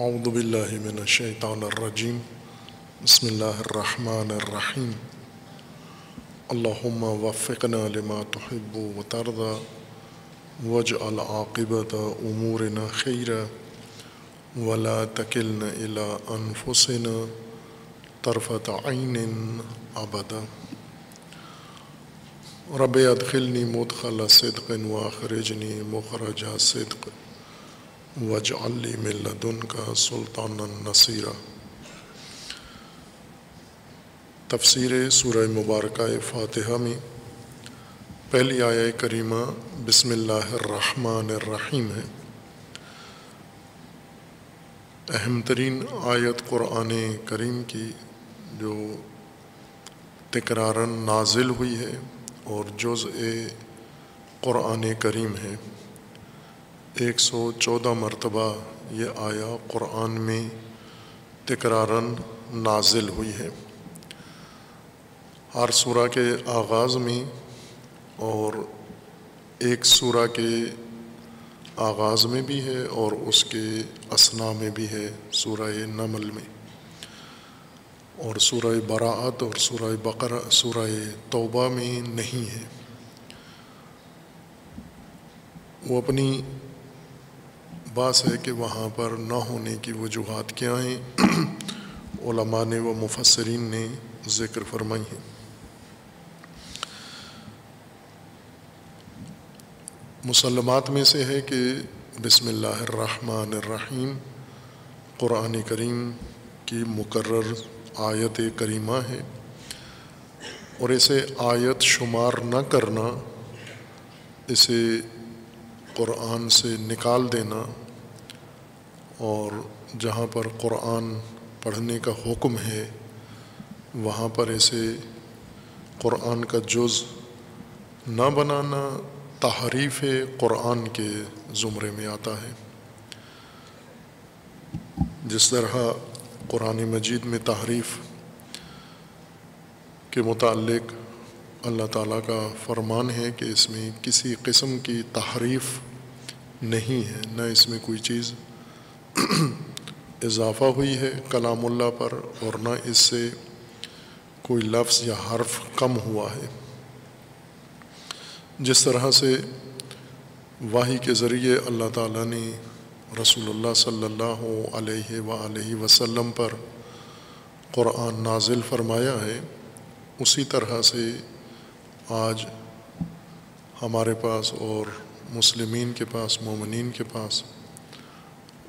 اعوذ باللہ من الشیطان الرجیم بسم اللہ الرحمن الرحیم اللہم وفقنا لما تحب و ترضى واجعل عاقبت امورنا خیرا ولا تکلنا الى انفسنا طرفت عین ابدا رب ادخلنی مدخل صدق واخرجنی مخرج صدق. وجعل لی من لدنک سلطانا نصیرا تفسیر سورہ مبارکہ فاتحہ میں پہلی آیہ کریمہ بسم اللہ الرحمن الرحیم ہے۔ اہم ترین آیت قرآن کریم کی جو تکرارن نازل ہوئی ہے اور جز قرآن کریم ہے۔ ایک سو چودہ مرتبہ یہ آیا قرآن میں تکرارن نازل ہوئی ہے۔ ہر سورہ کے آغاز میں اور ایک سورہ کے آغاز میں بھی ہے اور اس کے اسنا میں بھی ہے سورہ نمل میں۔ اور سورہ براعت اور سورہ بقرہ، سورہ توبہ میں نہیں ہے۔ وہ اپنی باس ہے کہ وہاں پر نہ ہونے کی وجوہات کیا ہیں؟ علماء نے و مفسرین نے ذکر فرمائی ہیں۔ مسلمات میں سے ہے کہ بسم اللہ الرحمن الرحیم، قرآن کریم کی مقرر آیت کریمہ ہے۔ اور اسے آیت شمار نہ کرنا، اسے قرآن سے نکال دینا اور جہاں پر قرآن پڑھنے کا حکم ہے، وہاں پر اسے قرآن کا جز نہ بنانا تحریف قرآن کے زمرے میں آتا ہے۔ جس طرح قرآن مجید میں تحریف کے متعلق اللہ تعالیٰ کا فرمان ہے کہ اس میں کسی قسم کی تحریف نہیں ہے، نہ اس میں کوئی چیز اضافہ ہوئی ہے کلام اللہ پر اور نہ اس سے کوئی لفظ یا حرف کم ہوا ہے۔ جس طرح سے واحی کے ذریعے اللہ تعالیٰ نے رسول اللہ صلی اللہ علیہ و وسلم پر قرآن نازل فرمایا ہے، اسی طرح سے آج ہمارے پاس اور مسلمین کے پاس، مومنین کے پاس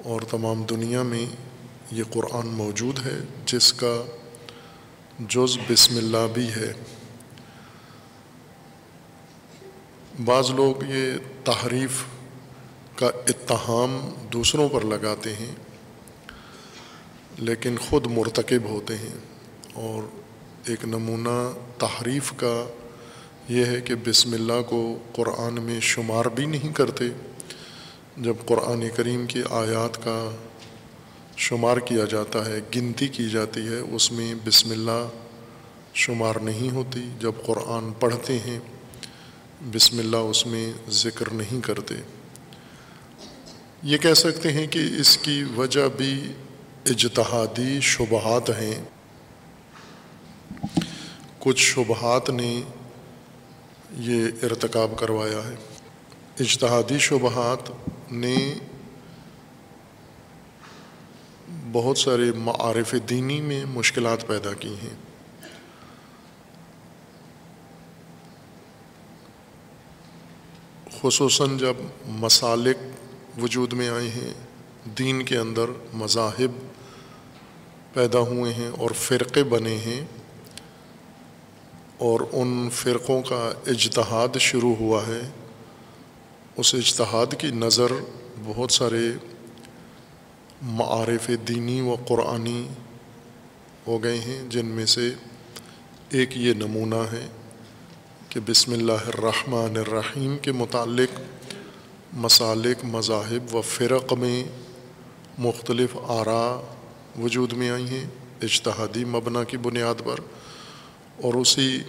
اور تمام دنیا میں یہ قرآن موجود ہے، جس کا جز بسم اللہ بھی ہے۔ بعض لوگ یہ تحریف کا اتہام دوسروں پر لگاتے ہیں، لیکن خود مرتکب ہوتے ہیں۔ اور ایک نمونہ تحریف کا یہ ہے کہ بسم اللہ کو قرآن میں شمار بھی نہیں کرتے۔ جب قرآن کریم کی آیات کا شمار کیا جاتا ہے، گنتی کی جاتی ہے، اس میں بسم اللہ شمار نہیں ہوتی۔ جب قرآن پڑھتے ہیں، بسم اللہ اس میں ذکر نہیں کرتے۔ یہ کہہ سکتے ہیں کہ اس کی وجہ بھی اجتہادی شبہات ہیں۔ کچھ شبہات نے یہ ارتکاب کروایا ہے۔ اجتہادی شبہات نے بہت سارے معارف دینی میں مشکلات پیدا کی ہیں۔ خصوصاً جب مسالک وجود میں آئے ہیں، دین کے اندر مذاہب پیدا ہوئے ہیں اور فرقے بنے ہیں۔ اور ان فرقوں کا اجتہاد شروع ہوا ہے۔ اس اجتہاد کی نظر بہت سارے معارف دینی و قرآنی ہو گئے ہیں، جن میں سے ایک یہ نمونہ ہے کہ بسم اللہ الرحمن الرحیم کے متعلق مسالک، مذاہب و فرق میں مختلف آرا وجود میں آئی ہیں اجتہادی مبنا کی بنیاد پر اور اسی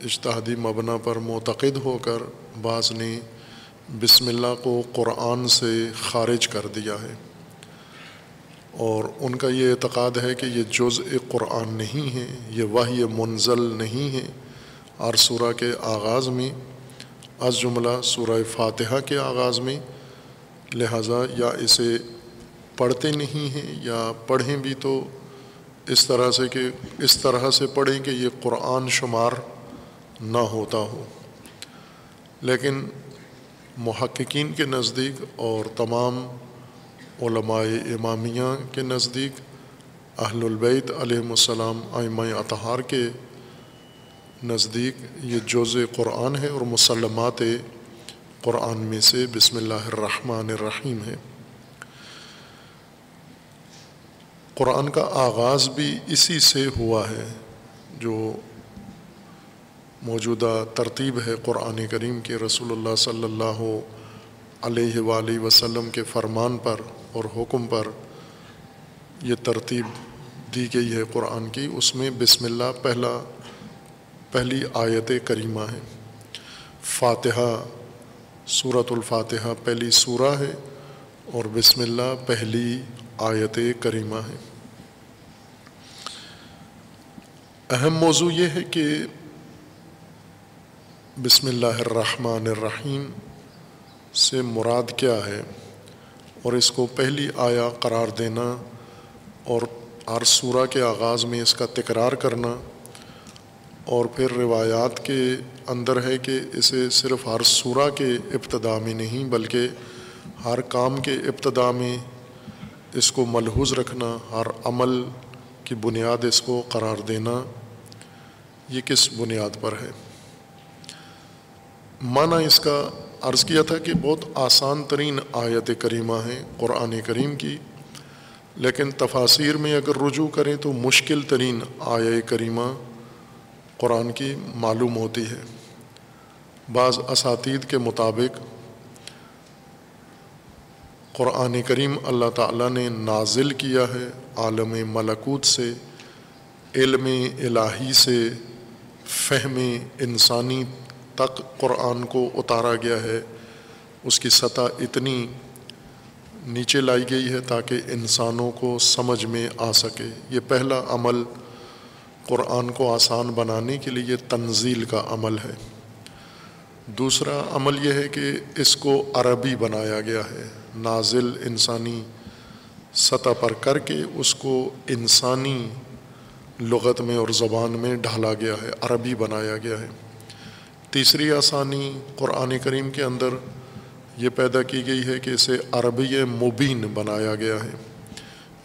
اجتہادی مبنا پر معتقد ہو کر بعض نے بسم اللہ کو قرآن سے خارج کر دیا ہے۔ اور ان کا یہ اعتقاد ہے کہ یہ جز قرآن نہیں ہے، یہ وحی منزل نہیں ہے۔ اور سورہ کے آغاز میں، از جملہ سورہ فاتحہ کے آغاز میں، لہٰذا یا اسے پڑھتے نہیں ہیں یا پڑھیں بھی تو اس طرح سے کہ، اس طرح سے پڑھیں کہ یہ قرآن شمار نہ ہوتا ہو۔ لیکن محققین کے نزدیک اور تمام علماء امامیہ کے نزدیک اہل البیت علیہ السلام آئمہ اطہار کے نزدیک یہ جوز قرآن ہے اور مسلمات قرآن میں سے بسم اللہ الرحمن الرحیم ہے۔ قرآن کا آغاز بھی اسی سے ہوا ہے جو موجودہ ترتیب ہے قرآن کریم کے رسول اللہ صلی اللہ علیہ وآلہ وسلم کے فرمان پر اور حکم پر یہ ترتیب دی گئی ہے قرآن کی۔ اس میں بسم اللہ پہلا، پہلی آیت کریمہ ہے۔ فاتحہ صورت الفاتحہ پہلی سورہ ہے اور بسم اللہ پہلی آیت کریمہ ہے۔ اہم موضوع یہ ہے کہ بسم اللہ الرحمن الرحیم سے مراد کیا ہے اور اس کو پہلی آیا قرار دینا اور ہر سورہ کے آغاز میں اس کا تکرار کرنا اور پھر روایات کے اندر ہے کہ اسے صرف ہر سورہ کے ابتدا میں نہیں بلکہ ہر کام کے ابتدا میں اس کو ملحوظ رکھنا، ہر عمل کی بنیاد اس کو قرار دینا، یہ کس بنیاد پر ہے؟ معنی اس کا عرض کیا تھا کہ بہت آسان ترین آیت کریمہ ہیں قرآن کریم کی۔ لیکن تفاصیر میں اگر رجوع کریں تو مشکل ترین آیا کریمہ قرآن کی معلوم ہوتی ہے۔ بعض اساتید کے مطابق قرآن کریم اللہ تعالیٰ نے نازل کیا ہے عالم ملکوت سے، علم الہی سے، فہم انسانی تک قرآن کو اتارا گیا ہے، اس کی سطح اتنی نیچے لائی گئی ہے تاکہ انسانوں کو سمجھ میں آ سکے۔ یہ پہلا عمل قرآن کو آسان بنانے کے لیے تنزیل کا عمل ہے۔ دوسرا عمل یہ ہے کہ اس کو عربی بنایا گیا ہے۔ نازل انسانی سطح پر کر کے اس کو انسانی لغت میں اور زبان میں ڈھالا گیا ہے، عربی بنایا گیا ہے۔ تیسری آسانی قرآن کریم کے اندر یہ پیدا کی گئی ہے کہ اسے عربی مبین بنایا گیا ہے۔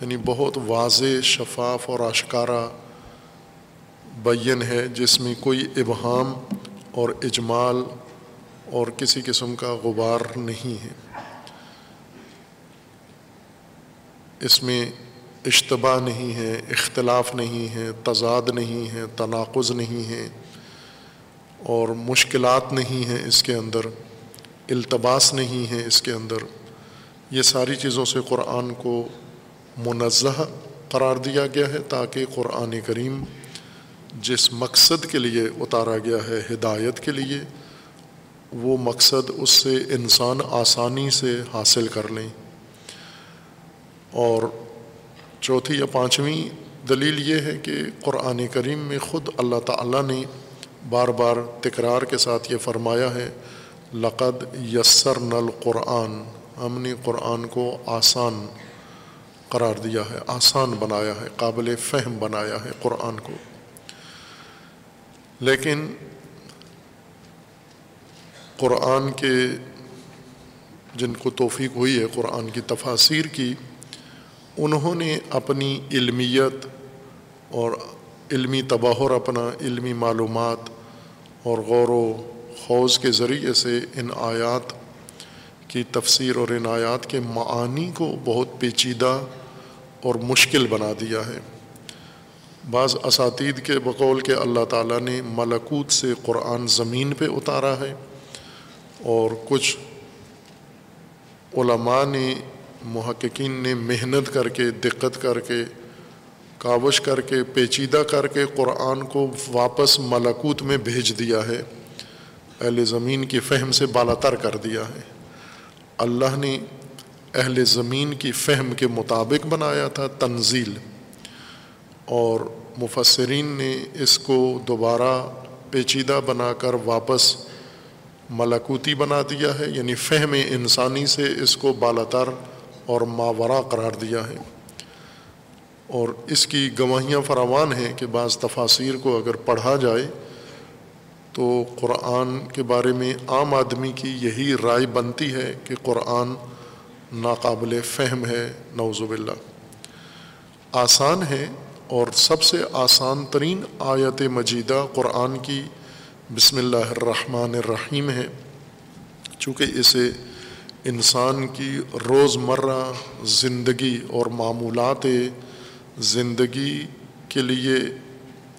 یعنی بہت واضح شفاف اور اشکارا بین ہے جس میں کوئی ابہام اور اجمال اور کسی قسم کا غبار نہیں ہے۔ اس میں اشتباہ نہیں ہے، اختلاف نہیں ہے، تضاد نہیں ہے، تناقض نہیں ہے۔ اور مشکلات نہیں ہیں اس کے اندر، التباس نہیں ہے اس کے اندر۔ یہ ساری چیزوں سے قرآن کو منزہ قرار دیا گیا ہے تاکہ قرآن کریم جس مقصد کے لیے اتارا گیا ہے، ہدایت کے لیے، وہ مقصد اس سے انسان آسانی سے حاصل کر لیں۔ اور چوتھی یا پانچویں دلیل یہ ہے کہ قرآن کریم میں خود اللہ تعالیٰ نے بار بار تکرار کے ساتھ یہ فرمایا ہے، لقد یسر نل قرآن ہم نے قرآن کو آسان قرار دیا ہے، آسان بنایا ہے، قابل فہم بنایا ہے قرآن کو۔ لیکن قرآن کے جن کو توفیق ہوئی ہے، قرآن کی تفاصیر کی، انہوں نے اپنی علمیت اور علمی تباہر، اپنا علمی معلومات اور غور و خوض کے ذریعے سے ان آیات کی تفسیر اور ان آیات کے معانی کو بہت پیچیدہ اور مشکل بنا دیا ہے۔ بعض اساتید کے بقول کے اللہ تعالیٰ نے ملکوت سے قرآن زمین پہ اتارا ہے اور کچھ علماء نے، محققین نے محنت کر کے، دقت کر کے کاوش کر کے، پیچیدہ کر کے قرآن کو واپس ملکوت میں بھیج دیا ہے۔ اہل زمین کی فہم سے بالا تر کر دیا ہے۔ اللہ نے اہل زمین کی فہم کے مطابق بنایا تھا تنزیل۔ اور مفسرین نے اس کو دوبارہ پیچیدہ بنا کر واپس ملاکوتی بنا دیا ہے یعنی فہم انسانی سے اس کو بالاتر اور ماورا قرار دیا ہے۔ اور اس کی گواہیاں فراوان ہیں کہ بعض تفاصیر کو اگر پڑھا جائے تو قرآن کے بارے میں عام آدمی کی یہی رائے بنتی ہے کہ قرآن ناقابل فہم ہے نوز باللہ۔ آسان ہے اور سب سے آسان ترین آیت مجیدہ قرآن کی بسم اللہ الرحمن الرحیم ہے۔ چونکہ اسے انسان کی روز مرہ زندگی اور معمولات زندگی کے لیے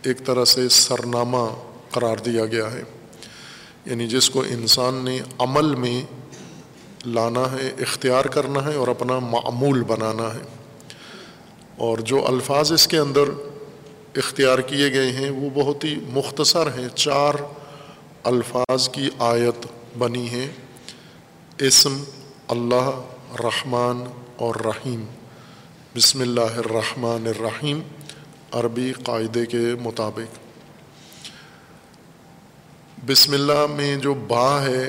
ایک طرح سے سرنامہ قرار دیا گیا ہے۔ یعنی جس کو انسان نے عمل میں لانا ہے، اختیار کرنا ہے اور اپنا معمول بنانا ہے۔ اور جو الفاظ اس کے اندر اختیار کیے گئے ہیں، وہ بہت ہی مختصر ہیں۔ چار الفاظ کی آیت بنی ہے اسم، اللہ، رحمان اور رحیم۔ بسم اللہ الرحمن الرحیم، عربی قاعدے کے مطابق۔ بسم اللہ میں جو با ہے،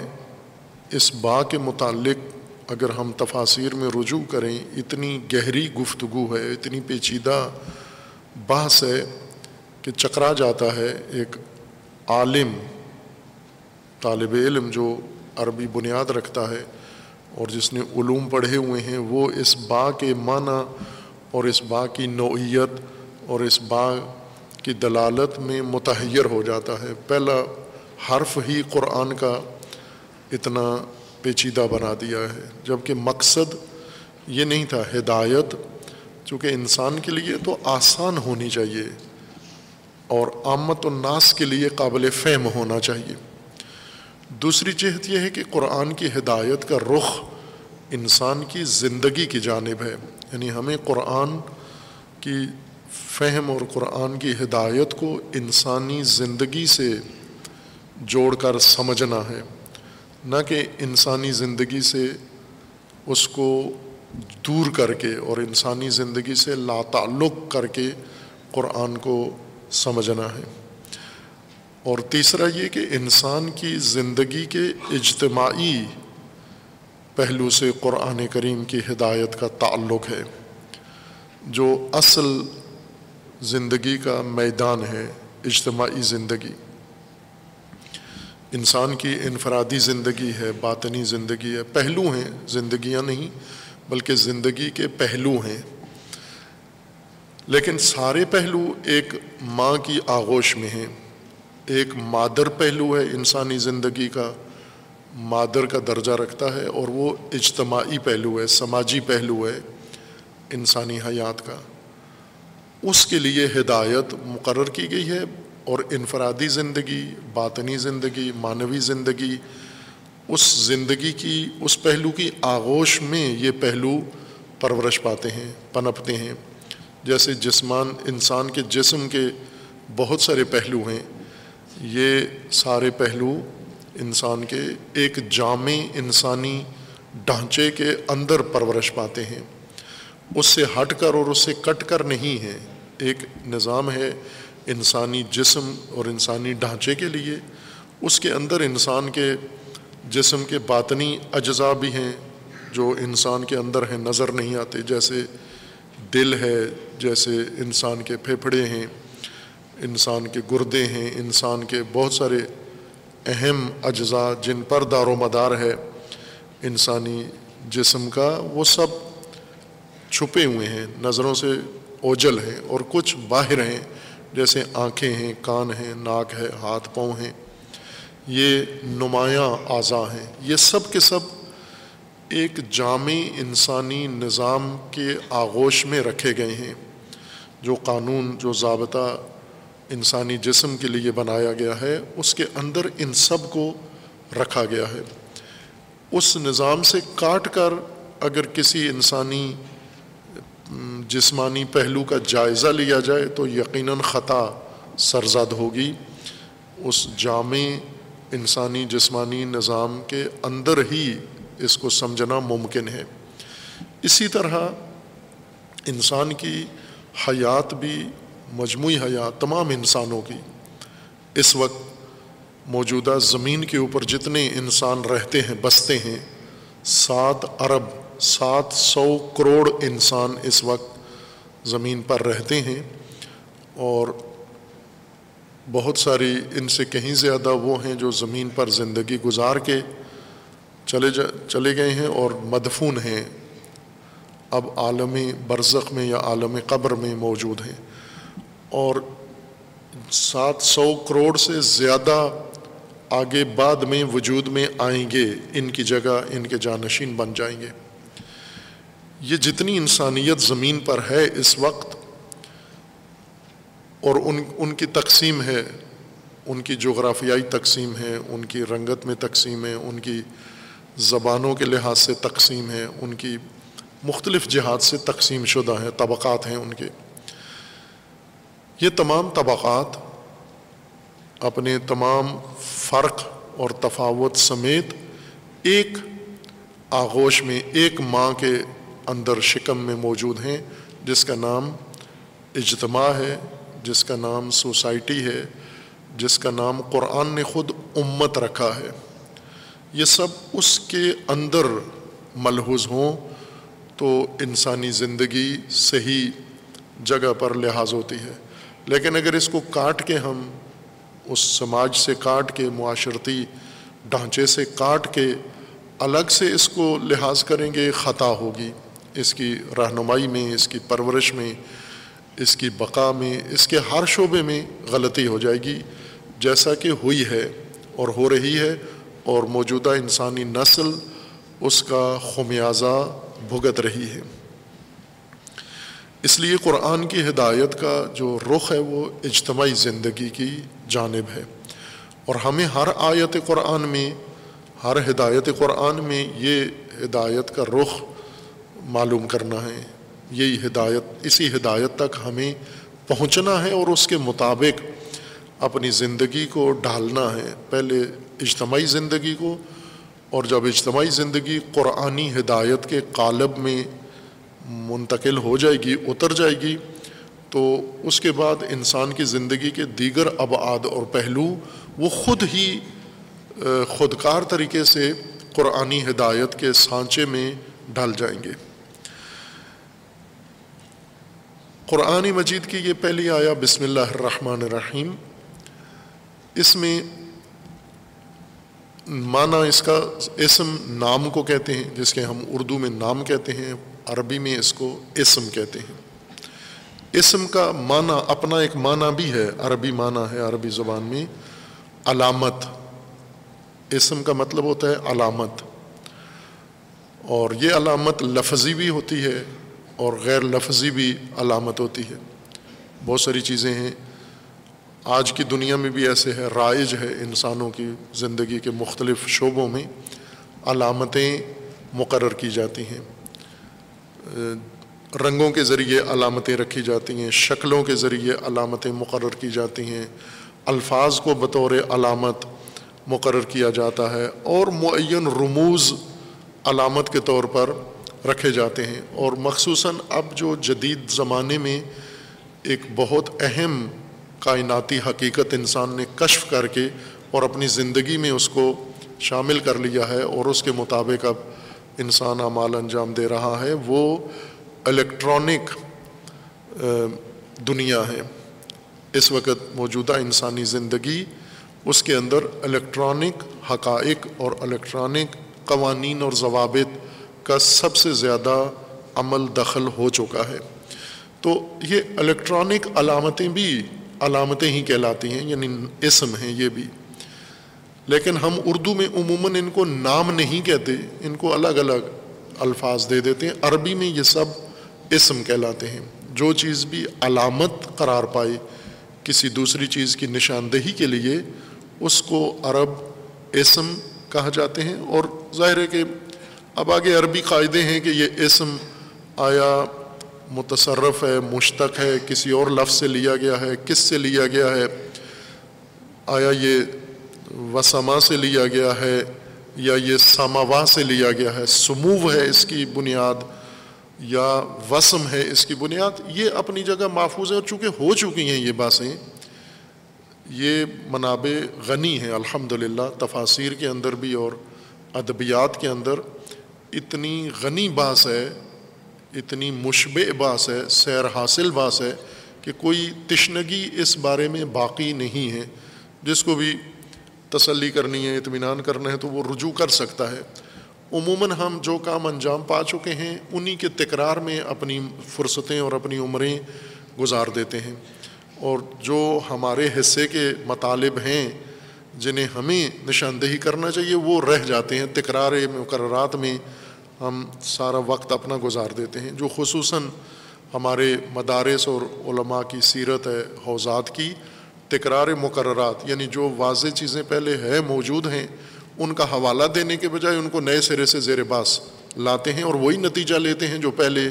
اس با کے متعلق اگر ہم تفاصیر میں رجوع کریں، اتنی گہری گفتگو ہے، اتنی پیچیدہ بحث ہے کہ چکرا جاتا ہے ایک عالم، طالب علم جو عربی بنیاد رکھتا ہے اور جس نے علوم پڑھے ہوئے ہیں، وہ اس با کے معنی اور اس با کی نوعیت اور اس با کی دلالت میں متحیر ہو جاتا ہے۔ پہلا حرف ہی قرآن کا اتنا پیچیدہ بنا دیا ہے جبکہ مقصد یہ نہیں تھا، ہدایت۔ چونکہ انسان کے لیے تو آسان ہونی چاہیے اور آمد الناس کے لیے قابل فہم ہونا چاہیے۔ دوسری جہت یہ ہے کہ قرآن کی ہدایت کا رخ انسان کی زندگی کی جانب ہے۔ یعنی ہمیں قرآن کی فہم اور قرآن کی ہدایت کو انسانی زندگی سے جوڑ کر سمجھنا ہے۔ نہ کہ انسانی زندگی سے اس کو دور کر کے اور انسانی زندگی سے لا تعلق کر کے قرآن کو سمجھنا ہے۔ اور تیسرا یہ کہ انسان کی زندگی کے اجتماعی پہلو سے قرآن کریم کی ہدایت کا تعلق ہے، جو اصل زندگی کا میدان ہے، اجتماعی زندگی۔ انسان کی انفرادی زندگی ہے، باطنی زندگی ہے۔ پہلو ہیں، زندگیاں نہیں، بلکہ زندگی کے پہلو ہیں۔ لیکن سارے پہلو ایک ماں کی آغوش میں ہیں۔ ایک مادر پہلو ہے انسانی زندگی کا مادر کا درجہ رکھتا ہے اور وہ اجتماعی پہلو ہے، سماجی پہلو ہے انسانی حیات کا۔ اس کے لیے ہدایت مقرر کی گئی ہے اور انفرادی زندگی، باطنی زندگی، معنوی زندگی، اس زندگی کی، اس پہلو کی آغوش میں یہ پہلو پرورش پاتے ہیں، پنپتے ہیں۔ جیسے جسمان، انسان کے جسم کے بہت سارے پہلو ہیں، یہ سارے پہلو انسان کے ایک جامع انسانی ڈھانچے کے اندر پرورش پاتے ہیں۔ اس سے ہٹ کر اور اس سے کٹ کر نہیں ہے۔ ایک نظام ہے انسانی جسم اور انسانی ڈھانچے کے لیے۔ اس کے اندر انسان کے جسم کے باطنی اجزاء بھی ہیں جو انسان کے اندر ہیں، نظر نہیں آتے۔ جیسے دل ہے، جیسے انسان کے پھیپھڑے ہیں، انسان کے گردے ہیں، انسان کے بہت سارے اہم اجزاء جن پر دار و مدار ہے انسانی جسم کا، وہ سب چھپے ہوئے ہیں، نظروں سے اوجل ہیں اور کچھ باہر ہیں، جیسے آنکھیں ہیں، کان ہیں، ناک ہے، ہاتھ، پاؤں ہیں۔ یہ نمایاں اعضاء ہیں۔ یہ سب کے سب ایک جامع انسانی نظام کے آغوش میں رکھے گئے ہیں۔ جو قانون، جو ضابطہ انسانی جسم کے لیے بنایا گیا ہے، اس کے اندر ان سب کو رکھا گیا ہے۔ اس نظام سے کاٹ کر اگر کسی انسانی جسمانی پہلو کا جائزہ لیا جائے تو یقیناً خطا سرزد ہوگی۔ اس جامع انسانی جسمانی نظام کے اندر ہی اس کو سمجھنا ممکن ہے۔ اسی طرح انسان کی حیات بھی مجموعی حیات تمام انسانوں کی۔ اس وقت موجودہ زمین کے اوپر جتنے انسان رہتے ہیں، بستے ہیں، سات ارب، سات سو کروڑ انسان اس وقت زمین پر رہتے ہیں۔ اور بہت ساری ان سے کہیں زیادہ وہ ہیں جو زمین پر زندگی گزار کے چلے جا، چلے گئے ہیں اور مدفون ہیں۔ اب عالم برزخ میں یا عالم قبر میں موجود ہیں۔ اور سات سو کروڑ سے زیادہ آگے بعد میں وجود میں آئیں گے، ان کی جگہ ان کے جانشین بن جائیں گے۔ یہ جتنی انسانیت زمین پر ہے اس وقت، اور ان ان کی تقسیم ہے۔ ان کی جغرافیائی تقسیم ہے، ان کی رنگت میں تقسیم ہے، ان کی زبانوں کے لحاظ سے تقسیم ہے، ان کی مختلف جہاد سے تقسیم شدہ ہیں، طبقات ہیں ان کے۔ یہ تمام طبقات اپنے تمام فرق اور تفاوت سمیت ایک آغوش میں، ایک ماں کے اندر شکم میں موجود ہیں، جس کا نام اجتماع ہے، جس کا نام سوسائٹی ہے، جس کا نام قرآن نے خود امت رکھا ہے۔ یہ سب اس کے اندر ملحوظ ہوں تو انسانی زندگی صحیح جگہ پر لحاظ ہوتی ہے۔ لیکن اگر اس کو کاٹ کے ہم اس سماج سے کاٹ کے معاشرتی ڈھانچے سے کاٹ کے الگ سے اس کو لحاظ کریں گے، خطا ہوگی۔ اس کی رہنمائی میں، اس کی پرورش میں، اس کی بقا میں، اس کے ہر شعبے میں غلطی ہو جائے گی۔ جیسا کہ ہوئی ہے اور ہو رہی ہے اور موجودہ انسانی نسل اس کا خمیازہ بھگت رہی ہے۔ اس لیے قرآن کی ہدایت کا جو رخ ہے وہ اجتماعی زندگی کی جانب ہے۔ اور ہمیں ہر آیت قرآن میں، ہر ہدایت قرآن میں یہ ہدایت کا رخ معلوم کرنا ہے۔ یہی ہدایت، اسی ہدایت تک ہمیں پہنچنا ہے اور اس کے مطابق اپنی زندگی کو ڈھالنا ہے۔ پہلے اجتماعی زندگی کو، اور جب اجتماعی زندگی قرآنی ہدایت کے قالب میں منتقل ہو جائے گی، اتر جائے گی، تو اس کے بعد انسان کی زندگی کے دیگر ابعاد اور پہلو وہ خود ہی خودکار طریقے سے قرآنی ہدایت کے سانچے میں ڈھل جائیں گے۔ قرآن مجید کی یہ پہلی آیا بسم اللہ الرحمن الرحیم، اس میں معنی اس کا اسم نام کو کہتے ہیں، جس کے ہم اردو میں نام کہتے ہیں، عربی میں اس کو اسم کہتے ہیں۔ اسم کا معنی اپنا ایک معنی بھی ہے، عربی معنی ہے، عربی زبان میں علامت۔ اسم کا مطلب ہوتا ہے علامت۔ اور یہ علامت لفظی بھی ہوتی ہے اور غیر لفظی بھی علامت ہوتی ہے۔ بہت ساری چیزیں ہیں۔ آج کی دنیا میں بھی ایسے ہے رائج ہے انسانوں کی زندگی کے مختلف شعبوں میں علامتیں مقرر کی جاتی ہیں۔ رنگوں کے ذریعے علامتیں رکھی جاتی ہیں، شکلوں کے ذریعے علامتیں مقرر کی جاتی ہیں۔ الفاظ کو بطور علامت مقرر کیا جاتا ہے اور معین رموز علامت کے طور پر رکھے جاتے ہیں۔ اور مخصوصاً اب جو جدید زمانے میں ایک بہت اہم کائناتی حقیقت انسان نے کشف کر کے اور اپنی زندگی میں اس کو شامل کر لیا ہے اور اس کے مطابق اب انسان اعمال انجام دے رہا ہے، وہ الیکٹرانک دنیا ہے۔ اس وقت موجودہ انسانی زندگی اس کے اندر الیکٹرانک حقائق اور الیکٹرانک قوانین اور ضوابط کا سب سے زیادہ عمل دخل ہو چکا ہے۔ تو یہ الیکٹرانک علامتیں بھی علامتیں ہی کہلاتی ہیں یعنی اسم ہیں یہ بھی۔ لیکن ہم اردو میں عموماً ان کو نام نہیں کہتے، ان کو الگ الگ الفاظ دے دیتے ہیں۔ عربی میں یہ سب اسم کہلاتے ہیں۔ جو چیز بھی علامت قرار پائے کسی دوسری چیز کی نشاندہی کے لیے، اس کو عرب اسم کہا جاتے ہیں۔ اور ظاہر ہے کہ اب آگے عربی قاعدے ہیں کہ یہ اسم آیا متصرف ہے، مشتق ہے، کسی اور لفظ سے لیا گیا ہے، کس سے لیا گیا ہے؟ آیا یہ وسما سے لیا گیا ہے یا یہ سماوا سے لیا گیا ہے؟ سمو ہے اس کی بنیاد یا وسم ہے اس کی بنیاد؟ یہ اپنی جگہ محفوظ ہے اور چونکہ ہو چکی ہیں یہ باتیں، یہ منابع غنی ہیں الحمد للہ تفاصیر کے اندر بھی اور ادبیات کے اندر اتنی غنی باس ہے اتنی مشبع باس ہے، سیر حاصل باس ہے کہ کوئی تشنگی اس بارے میں باقی نہیں ہے۔ جس کو بھی تسلی کرنی ہے، اطمینان کرنا ہے تو وہ رجوع کر سکتا ہے۔ عموماً ہم جو کام انجام پا چکے ہیں، انہی کے تکرار میں اپنی فرصتیں اور اپنی عمریں گزار دیتے ہیں۔ اور جو ہمارے حصے کے مطالب ہیں، جنہیں ہمیں نشاندہی کرنا چاہیے، وہ رہ جاتے ہیں تکرار مقررات میں۔ ہم سارا وقت اپنا گزار دیتے ہیں، جو خصوصاً ہمارے مدارس اور علماء کی سیرت ہے حوضات کی، تکرار مقررات یعنی جو واضح چیزیں پہلے ہے موجود ہیں، ان کا حوالہ دینے کے بجائے ان کو نئے سرے سے زیر باس لاتے ہیں اور وہی نتیجہ لیتے ہیں جو پہلے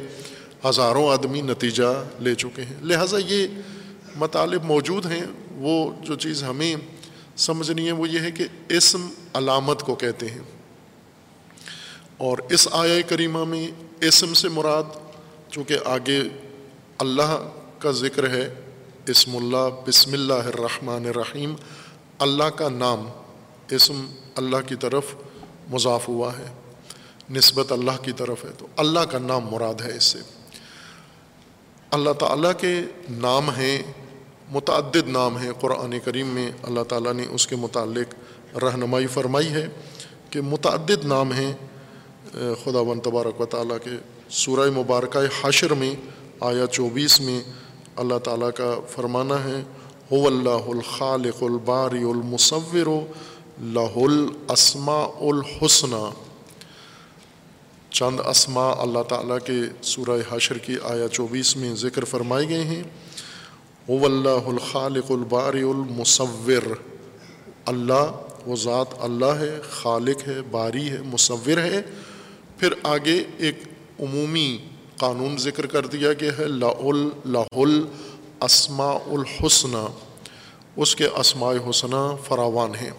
ہزاروں آدمی نتیجہ لے چکے ہیں۔ لہٰذا یہ مطالب موجود ہیں، وہ جو چیز ہمیں سمجھنی ہے، وہ یہ ہے کہ اسم علامت کو کہتے ہیں۔ اور اس آیا کریمہ میں اسم سے مراد چونکہ آگے اللہ کا ذکر ہے، اسم اللہ، بسم اللہ الرحمن الرحیم، اللہ کا نام اسم اللہ کی طرف مضاف ہوا ہے، نسبت اللہ کی طرف ہے، تو اللہ کا نام مراد ہے اس سے۔ اللہ تعالیٰ کے نام ہیں، متعدد نام ہیں۔ قرآن کریم میں اللہ تعالیٰ نے اس کے متعلق رہنمائی فرمائی ہے کہ متعدد نام ہیں۔ خدا ون تبارک و تعالیٰ کے سورہ مبارکہ حشر میں آیا چوبیس میں اللہ تعالیٰ کا فرمانا ہے ہو اللہ الخالق الباری المصور، لہ الاسماء الحسنہ چند اسماء اللہ تعالیٰ کے سورہ حشر کی آیا چوبیس میں ذکر فرمائے گئے ہیں۔ او اللہ الخالق البار المصور، اللہ، وہ ذات اللہ ہے، خالق ہے، باری ہے، مصور ہے پھر آگے ایک عمومی قانون ذکر کر دیا گیا ہے لاہ الاسماء الحسنہ اس کے اسماء حسنہ فراوان ہیں۔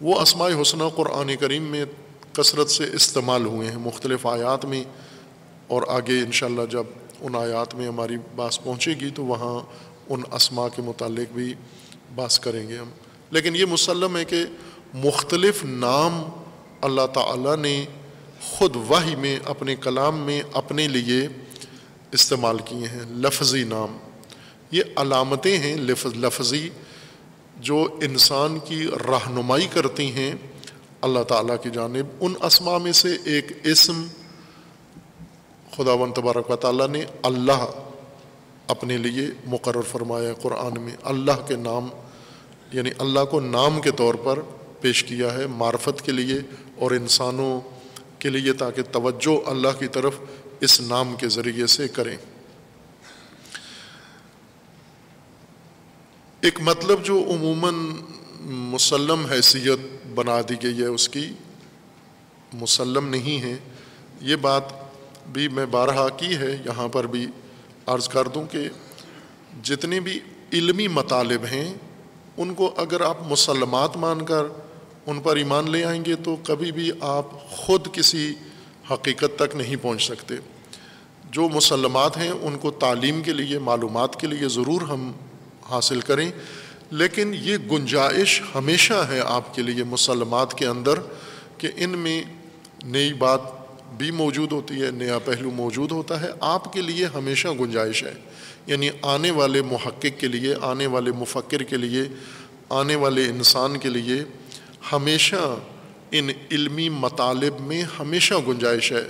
وہ اسماء حسنہ قرآن کریم میں کثرت سے استعمال ہوئے ہیں مختلف آیات میں۔ اور آگے انشاءاللہ جب ان آیات میں ہماری باس پہنچے گی تو وہاں ان اسماء کے متعلق بھی باس کریں گے ہم۔ لیکن یہ مسلم ہے کہ مختلف نام اللہ تعالیٰ نے خود وحی میں، اپنے کلام میں، اپنے لیے استعمال کیے ہیں، لفظی نام۔ یہ علامتیں ہیں، لفظ، لفظی، جو انسان کی رہنمائی کرتی ہیں اللہ تعالیٰ کی جانب۔ ان اسما میں سے ایک اسم خدا و تبارک و تعالیٰ نے اللہ اپنے لیے مقرر فرمایا قرآن میں۔ اللہ کے نام یعنی اللہ کو نام کے طور پر پیش کیا ہے، معرفت کے لیے اور انسانوں کے لیے تاکہ توجہ اللہ کی طرف اس نام کے ذریعے سے کریں۔ ایک مطلب جو عموماً مسلم حیثیت بنا دی گئی ہے، اس کی مسلم نہیں ہے۔ یہ بات بھی میں بارہا کی ہے، یہاں پر بھی عرض کر دوں کہ جتنے بھی علمی مطالب ہیں، ان کو اگر آپ مسلمات مان کر ان پر ایمان لے آئیں گے تو کبھی بھی آپ خود کسی حقیقت تک نہیں پہنچ سکتے۔ جو مسلمات ہیں، ان کو تعلیم کے لیے، معلومات کے لیے ضرور ہم حاصل کریں۔ لیکن یہ گنجائش ہمیشہ ہے آپ کے لیے، مسلمات کے اندر، کہ ان میں نئی بات بھی موجود ہوتی ہے، نیا پہلو موجود ہوتا ہے۔ آپ کے لیے ہمیشہ گنجائش ہے۔ یعنی آنے والے محقق کے لیے، آنے والے مفکر کے لیے، آنے والے انسان کے لیے ہمیشہ ان علمی مطالب میں ہمیشہ گنجائش ہے۔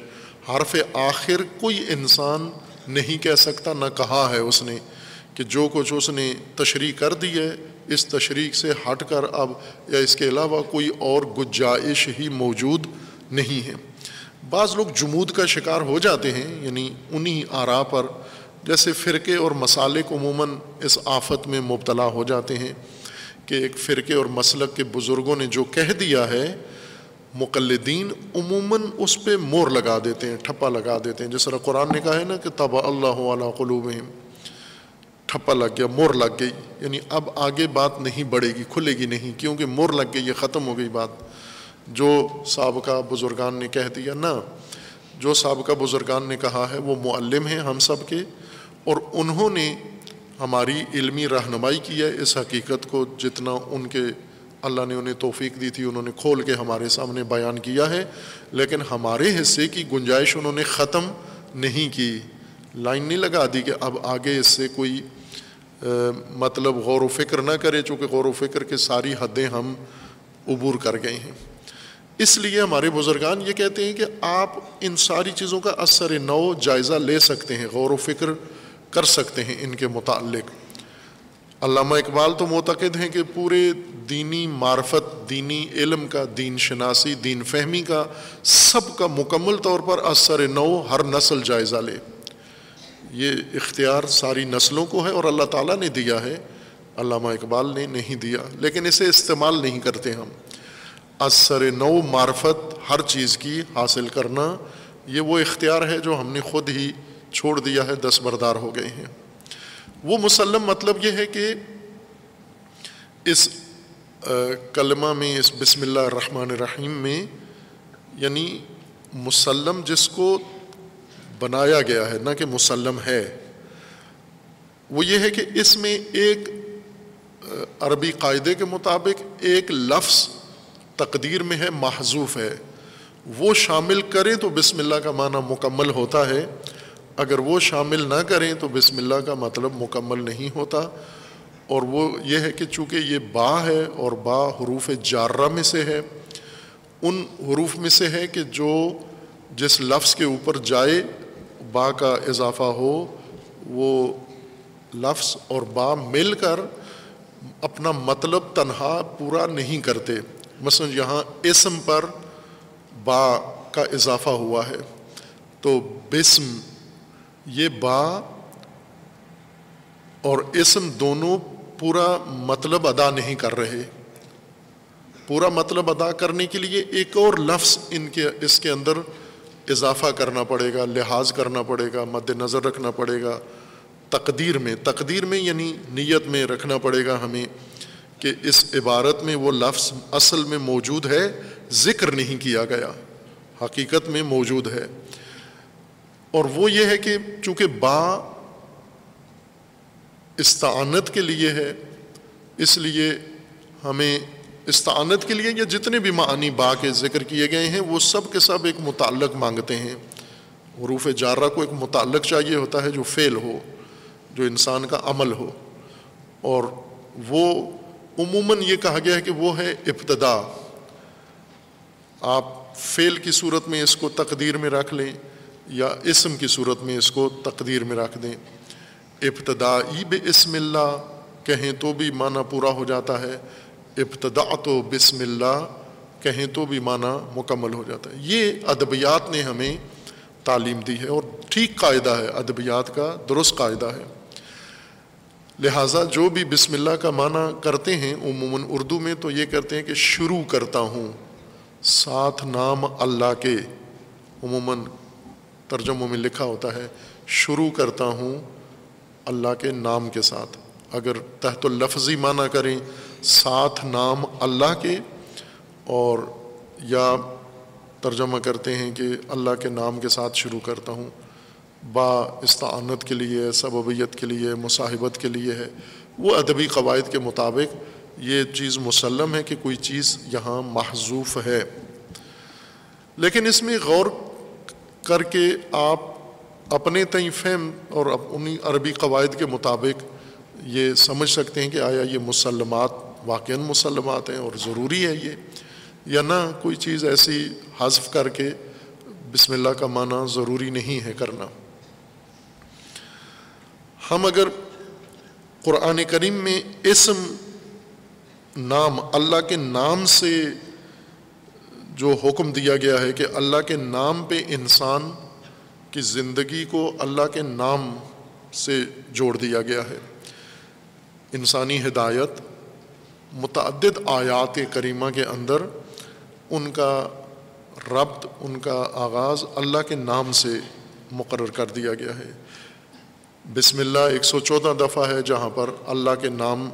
حرف آخر کوئی انسان نہیں کہہ سکتا، نہ کہا ہے اس نے کہ جو کچھ اس نے تشریح کر دی ہے، اس تشریح سے ہٹ کر اب یا اس کے علاوہ کوئی اور گنجائش ہی موجود نہیں ہے۔ بعض لوگ جمود کا شکار ہو جاتے ہیں یعنی انہی آرا پر، جیسے فرقے اور مسالک عموماً اس آفت میں مبتلا ہو جاتے ہیں۔ کہ ایک فرقے اور مسلک کے بزرگوں نے جو کہہ دیا ہے، مقلدین عموماً اس پہ مور لگا دیتے ہیں، ٹھپا لگا دیتے ہیں۔ جس طرح قرآن نے کہا ہے نا کہ تب اللہ علیہ قلوبہم۔ ٹھپا لگ گیا، مور لگ گئی۔ یعنی اب آگے بات نہیں بڑھے گی، کھلے گی نہیں، کیونکہ مور لگ گئی، یہ ختم ہو گئی بات۔ جو سابقہ بزرگان نے کہہ دیا نا، جو سابقہ بزرگان نے کہا ہے، وہ معلم ہیں ہم سب کے۔ اور انہوں نے ہماری علمی رہنمائی کی ہے اس حقیقت کو جتنا ان کے اللہ نے انہیں توفیق دی تھی، انہوں نے کھول کے ہمارے سامنے بیان کیا ہے۔ لیکن ہمارے حصے کی گنجائش انہوں نے ختم نہیں کی۔ لائن نہیں لگا دی کہ اب آگے اس سے کوئی مطلب غور و فکر نہ کرے، چونکہ غور و فکر کے ساری حدیں ہم عبور کر گئے ہیں۔ اس لیے ہمارے بزرگان یہ کہتے ہیں کہ آپ ان ساری چیزوں کا اثر نو جائزہ لے سکتے ہیں۔ غور و فکر کر سکتے ہیں ان کے متعلق۔ علامہ اقبال تو معتقد ہیں کہ پورے دینی معرفت، دینی علم کا، دین شناسی، دین فہمی کا سب کا مکمل طور پر اثر نو ہر نسل جائزہ لے۔ یہ اختیار ساری نسلوں کو ہے اور اللہ تعالیٰ نے دیا ہے۔ علامہ اقبال نے نہیں دیا، لیکن اسے استعمال نہیں کرتے ہم۔ اثر نو معرفت ہر چیز کی حاصل کرنا، یہ وہ اختیار ہے جو ہم نے خود ہی چھوڑ دیا ہے، دس بردار ہو گئے ہیں۔ وہ مسلم مطلب یہ ہے کہ اس کلمہ میں، اس بسم اللہ الرحمن الرحیم میں یعنی مسلم جس کو بنایا گیا ہے، نہ کہ مسلم ہے۔ وہ یہ ہے کہ اس میں ایک عربی قاعدے کے مطابق ایک لفظ تقدیر میں ہے محضوف ہے۔ وہ شامل کریں تو بسم اللہ کا معنی مکمل ہوتا ہے۔ اگر وہ شامل نہ کریں تو بسم اللہ کا مطلب مکمل نہیں ہوتا۔ اور وہ یہ ہے کہ چونکہ یہ با ہے اور با حروف جارہ میں سے ہے، ان حروف میں سے ہے کہ جو جس لفظ کے اوپر جائے، با کا اضافہ ہو، وہ لفظ اور با مل کر اپنا مطلب تنہا پورا نہیں کرتے۔ مثلا یہاں اسم پر با کا اضافہ ہوا ہے، تو بسم یہ با اور اسم دونوں پورا مطلب ادا نہیں کر رہے۔ پورا مطلب ادا کرنے کے لیے ایک اور لفظ ان کے، اس کے اندر اضافہ کرنا پڑے گا، لحاظ کرنا پڑے گا، مد نظر رکھنا پڑے گا۔ تقدیر میں تقدیر میں یعنی نیت میں رکھنا پڑے گا ہمیں کہ اس عبارت میں وہ لفظ اصل میں موجود ہے، ذکر نہیں کیا گیا، حقیقت میں موجود ہے۔ اور وہ یہ ہے کہ چونکہ با استعانت کے لیے ہے، اس لیے ہمیں استعانت کے لیے یہ جتنے بھی معنی با کے ذکر کیے گئے ہیں، وہ سب کے سب ایک متعلق مانگتے ہیں۔ حروف جارہ کو ایک متعلق چاہیے ہوتا ہے جو فعل ہو، جو انسان کا عمل ہو۔ اور وہ عموماً یہ کہا گیا ہے کہ وہ ہے ابتدا۔ آپ فعل کی صورت میں اس کو تقدیر میں رکھ لیں۔ یا اسم کی صورت میں اس کو تقدیر میں رکھ دیں۔ ابتدا ب اسم اللہ کہیں تو بھی معنی پورا ہو جاتا ہے۔ ابتدا تو بسم اللہ کہیں تو بھی معنی مکمل ہو جاتا ہے۔ یہ ادبیات نے ہمیں تعلیم دی ہے اور ٹھیک قاعدہ ہے۔ ادبیات کا درست قاعدہ ہے۔ لہٰذا جو بھی بسم اللہ کا معنی کرتے ہیں، عموماً اردو میں تو یہ کرتے ہیں کہ شروع کرتا ہوں۔ ساتھ نام اللہ کے، عموماً ترجموں میں لکھا ہوتا ہے، شروع کرتا ہوں اللہ کے نام کے ساتھ۔ اگر تحت اللفظی معنی کریں، ساتھ نام اللہ کے، اور یا ترجمہ کرتے ہیں کہ اللہ کے نام کے ساتھ شروع کرتا ہوں۔ با استعانت کے لیے، سببیت کے لیے، مصاحبت کے لیے ہے۔ وہ ادبی قواعد کے مطابق یہ چیز مسلم ہے کہ کوئی چیز یہاں محضوف ہے۔ لیکن اس میں غور کر کے آپ اپنے تئیں فہم اور انہیں عربی قواعد کے مطابق یہ سمجھ سکتے ہیں کہ آیا یہ مسلمات واقع مسلمات ہیں اور ضروری ہے یہ، یا نہ کوئی چیز ایسی حذف کر کے بسم اللہ کا معنی ضروری نہیں ہے کرنا۔ ہم اگر قرآن کریم میں اسم نام اللہ کے نام سے جو حکم دیا گیا ہے کہ اللہ کے نام پہ انسان کی زندگی کو اللہ کے نام سے جوڑ دیا گیا ہے۔ انسانی ہدایت، متعدد آیات کریمہ کے اندر ان کا ربط، ان کا آغاز اللہ کے نام سے مقرر کر دیا گیا ہے۔ بسم اللہ ایک سو چودہ دفعہ ہے جہاں پر اللہ کے نام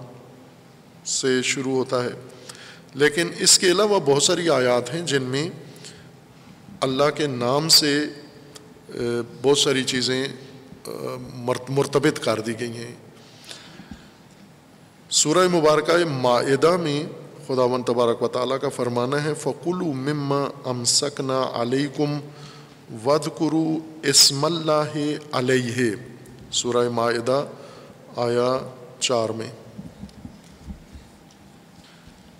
سے شروع ہوتا ہے۔ لیکن اس کے علاوہ بہت ساری آیات ہیں جن میں اللہ کے نام سے بہت ساری چیزیں مرتبط کر دی گئی ہیں۔ سورہ مبارکہ معدہ میں خدا و تبارک و تعالیٰ کا فرمانا ہے فقل و مما ام سکنا علیکم ود کرو اسم اللہ علیہ سورہ معدہ آیا چار میں۔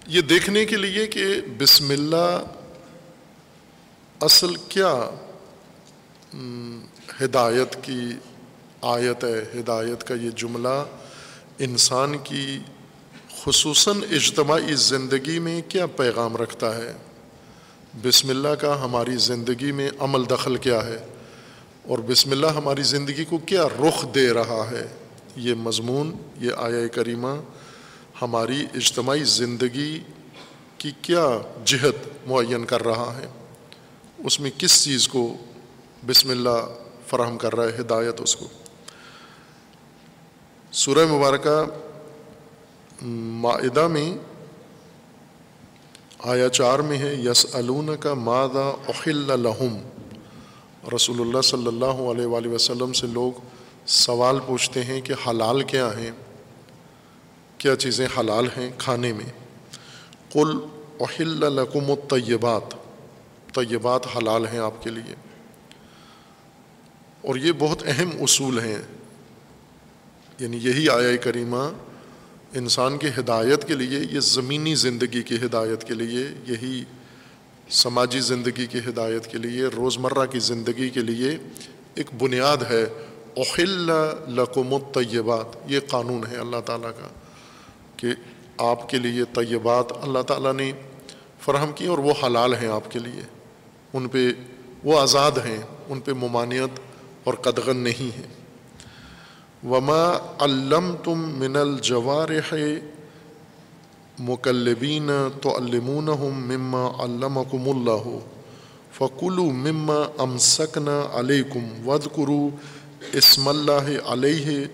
یہ دیکھنے کے لیے کہ بسم اللہ اصل کیا ہدایت کی آیت ہے، ہدایت کا یہ جملہ انسان کی خصوصاً اجتماعی زندگی میں کیا پیغام رکھتا ہے؟ بسم اللہ کا ہماری زندگی میں عمل دخل کیا ہے؟ اور بسم اللہ ہماری زندگی کو کیا رخ دے رہا ہے؟ یہ مضمون، یہ آیا کریمہ ہماری اجتماعی زندگی کی کیا جہت معین کر رہا ہے؟ اس میں کس چیز کو بسم اللہ فراہم کر رہا ہے، ہدایت اس کو؟ سورہ مبارکہ معدہ میں آیا چار میں ہے یس علون کا مادہ اخل لہم رسول اللہ صلی اللہ علیہ وآلہ وسلم سے لوگ سوال پوچھتے ہیں کہ حلال کیا ہیں؟ کیا چیزیں حلال ہیں کھانے میں؟ قل احل لکم الطیبات، طیبات حلال ہیں آپ کے لیے۔ اور یہ بہت اہم اصول ہیں۔ یعنی یہی آیا کریمہ انسان کی ہدایت کے لیے، یہ زمینی زندگی کی ہدایت کے لیے، یہی سماجی زندگی کی ہدایت کے لیے، روزمرہ کی زندگی کے لیے ایک بنیاد ہے۔ اخل لکم الطیبات، یہ قانون ہے اللہ تعالیٰ کا۔ کہ آپ کے لیے طیبات اللہ تعالیٰ نے فراہم کی اور وہ حلال ہیں آپ کے لیے۔ ان پہ وہ آزاد ہیں، ان پہ ممانعت اور قدغن نہیں ہے۔ وما علم تم من الجوارح مکلبین تو المون مما علمکم اللہ فقلو مما امسکنا علیکم ود کرو اسم اللہ علیہ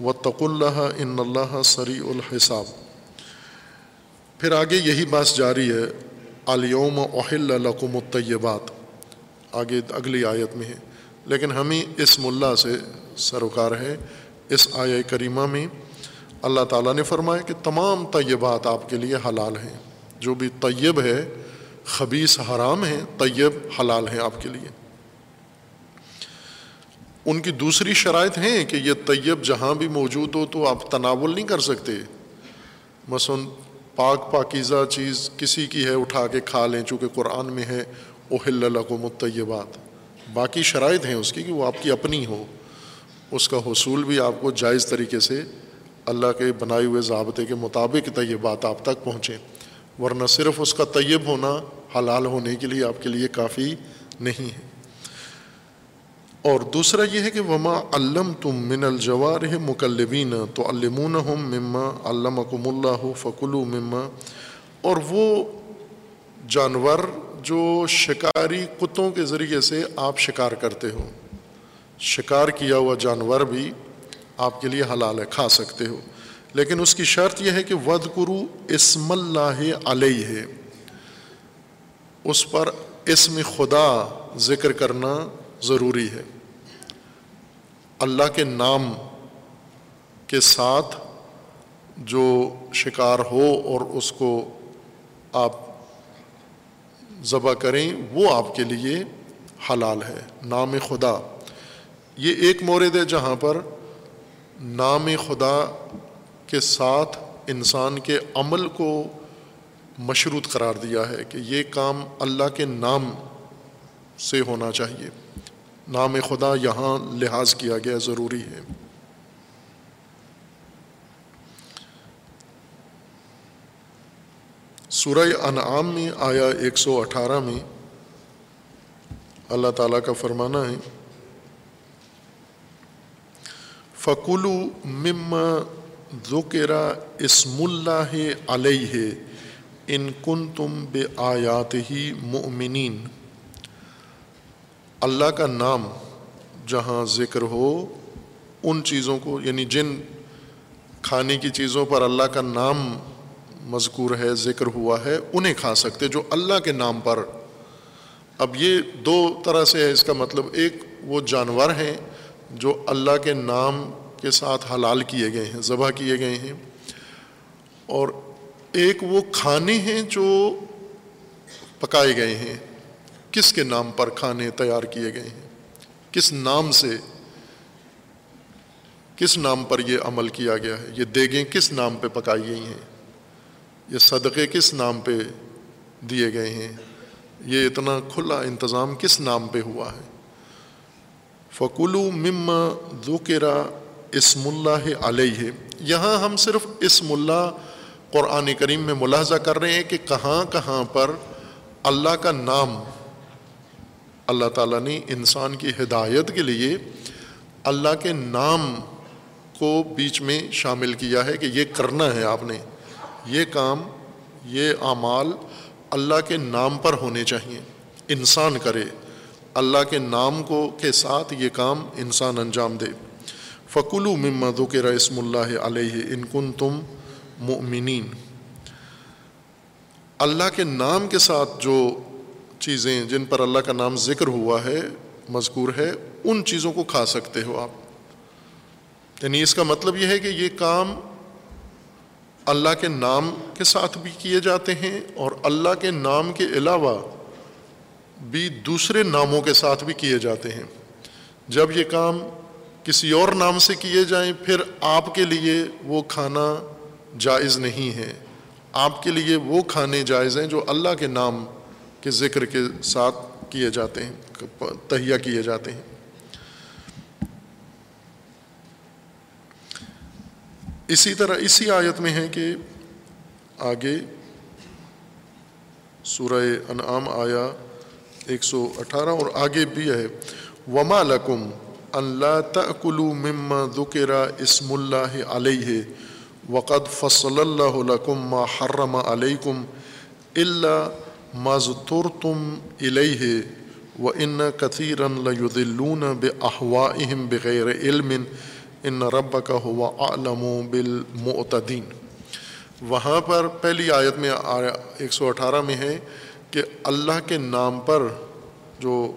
و تق اللہ ان اللہ سری الحساب۔ پھر آگے یہی بات جاری ہے الیوم اہل لکم الطیبات۔ آگے اگلی آیت میں ہے۔ لیکن ہمیں اس ملا سے سروکار ہے، اس آیا کریمہ میں اللہ تعالیٰ نے فرمایا کہ تمام طیبات آپ کے لیے حلال ہیں۔ جو بھی طیب ہے خبیص حرام ہیں، طیب حلال ہیں آپ کے لیے۔ ان کی دوسری شرائط ہیں کہ یہ طیب جہاں بھی موجود ہو تو آپ تناول نہیں کر سکتے۔ مثلاً پاک پاکیزہ چیز کسی کی ہے اٹھا کے کھا لیں چونکہ قرآن میں ہے اوہل لکم الطیبات باقی شرائط ہیں اس کی کہ وہ آپ کی اپنی ہو۔ اس کا حصول بھی آپ کو جائز طریقے سے اللہ کے بنائے ہوئے ضابطے کے مطابق طیبات آپ تک پہنچیں۔ ورنہ صرف اس کا طیب ہونا حلال ہونے کے لیے آپ کے لیے کافی نہیں ہے۔ اور دوسرا یہ ہے کہ وما علم تم من الجوار مکلبین تو المون ہم مما علم اکم اللہ فکلو مما اور وہ جانور جو شکاری کتوں کے ذریعے سے آپ شکار کرتے ہو، شکار کیا ہوا جانور بھی آپ کے لیے حلال ہے، کھا سکتے ہو۔ لیکن اس کی شرط یہ ہے کہ ود کرو اسم اللہ علیہ ہے اس پر اسم خدا ذکر کرنا ضروری ہے۔ اللہ کے نام کے ساتھ جو شکار ہو اور اس کو آپ ذبح کریں، وہ آپ کے لیے حلال ہے۔ نام خدا۔ یہ ایک مورد ہے جہاں پر نام خدا کے ساتھ انسان کے عمل کو مشروط قرار دیا ہے کہ یہ کام اللہ کے نام سے ہونا چاہیے۔ نام خدا یہاں لحاظ کیا گیا ضروری ہے۔ سورہ انعام میں آیا ایک سو اٹھارہ میں اللہ تعالیٰ کا فرمانا ہے فکلو مم ذکرا اسم اللہ علیہ ان کن تم بے آیات ہی مؤمنین۔ اللہ کا نام جہاں ذکر ہو، ان چیزوں کو یعنی جن کھانے کی چیزوں پر اللہ کا نام مذکور ہے، ذکر ہوا ہے، انہیں کھا سکتے جو اللہ کے نام پر۔ اب یہ دو طرح سے ہے، اس کا مطلب ایک وہ جانور ہیں جو اللہ کے نام کے ساتھ حلال کیے گئے ہیں، ذبح کیے گئے ہیں۔ اور ایک وہ کھانے ہیں جو پکائے گئے ہیں۔ کس کے نام پر کھانے تیار کیے گئے ہیں؟ کس نام سے، کس نام پر یہ عمل کیا گیا ہے؟ یہ دیگیں کس نام پہ پکائی گئی ہیں؟ یہ صدقے کس نام پہ دیے گئے ہیں؟ یہ اتنا کھلا انتظام کس نام پہ ہوا ہے؟ فکلو مما ذکرا اسم اللہ علیہ یہاں ہم صرف اسم اللہ قرآن کریم میں ملاحظہ کر رہے ہیں کہ کہاں کہاں پر اللہ کا نام اللہ تعالیٰ نے انسان کی ہدایت کے لیے اللہ کے نام کو بیچ میں شامل کیا ہے کہ یہ کرنا ہے آپ نے۔ یہ کام، یہ اعمال اللہ کے نام پر ہونے چاہیے۔ انسان کرے۔ اللہ کے نام کو، کے ساتھ یہ کام انسان انجام دے۔ فکلو ممد کے رسم اللہ علیہ ان کن تم مؤمنین۔ اللہ کے نام کے ساتھ جو چیزیں جن پر اللہ کا نام ذکر ہوا ہے، مذکور ہے، ان چیزوں کو کھا سکتے ہو آپ۔ یعنی اس کا مطلب یہ ہے کہ یہ کام اللہ کے نام کے ساتھ بھی کیے جاتے ہیں اور اللہ کے نام کے علاوہ بھی دوسرے ناموں کے ساتھ بھی کیے جاتے ہیں۔ جب یہ کام کسی اور نام سے کیے جائیں، پھر آپ کے لیے وہ کھانا جائز نہیں ہے۔ آپ کے لیے وہ کھانے جائز ہیں جو اللہ کے نام کے ذکر کے ساتھ کیے جاتے ہیں تہیا کیے جاتے ہیں۔ اسی طرح اسی آیت میں ہے کہ آگے سورہ انعام آیا ایک سو اٹھارہ اور آگے بھی ہے۔ وما لکم اللہ تکلو مما ذکر اسم اللہ علیہ وقد فصل اللہ لکم ما حرم علیکم اللہ مضطر تم علیہ و ان کثیرن لدلون بحواہم بغیر علم. ان رب کا ہوا عالم و بالمعتدین وہاں پر پہلی آیت میں ایک سو اٹھارہ میں ہے کہ اللہ کے نام پر جو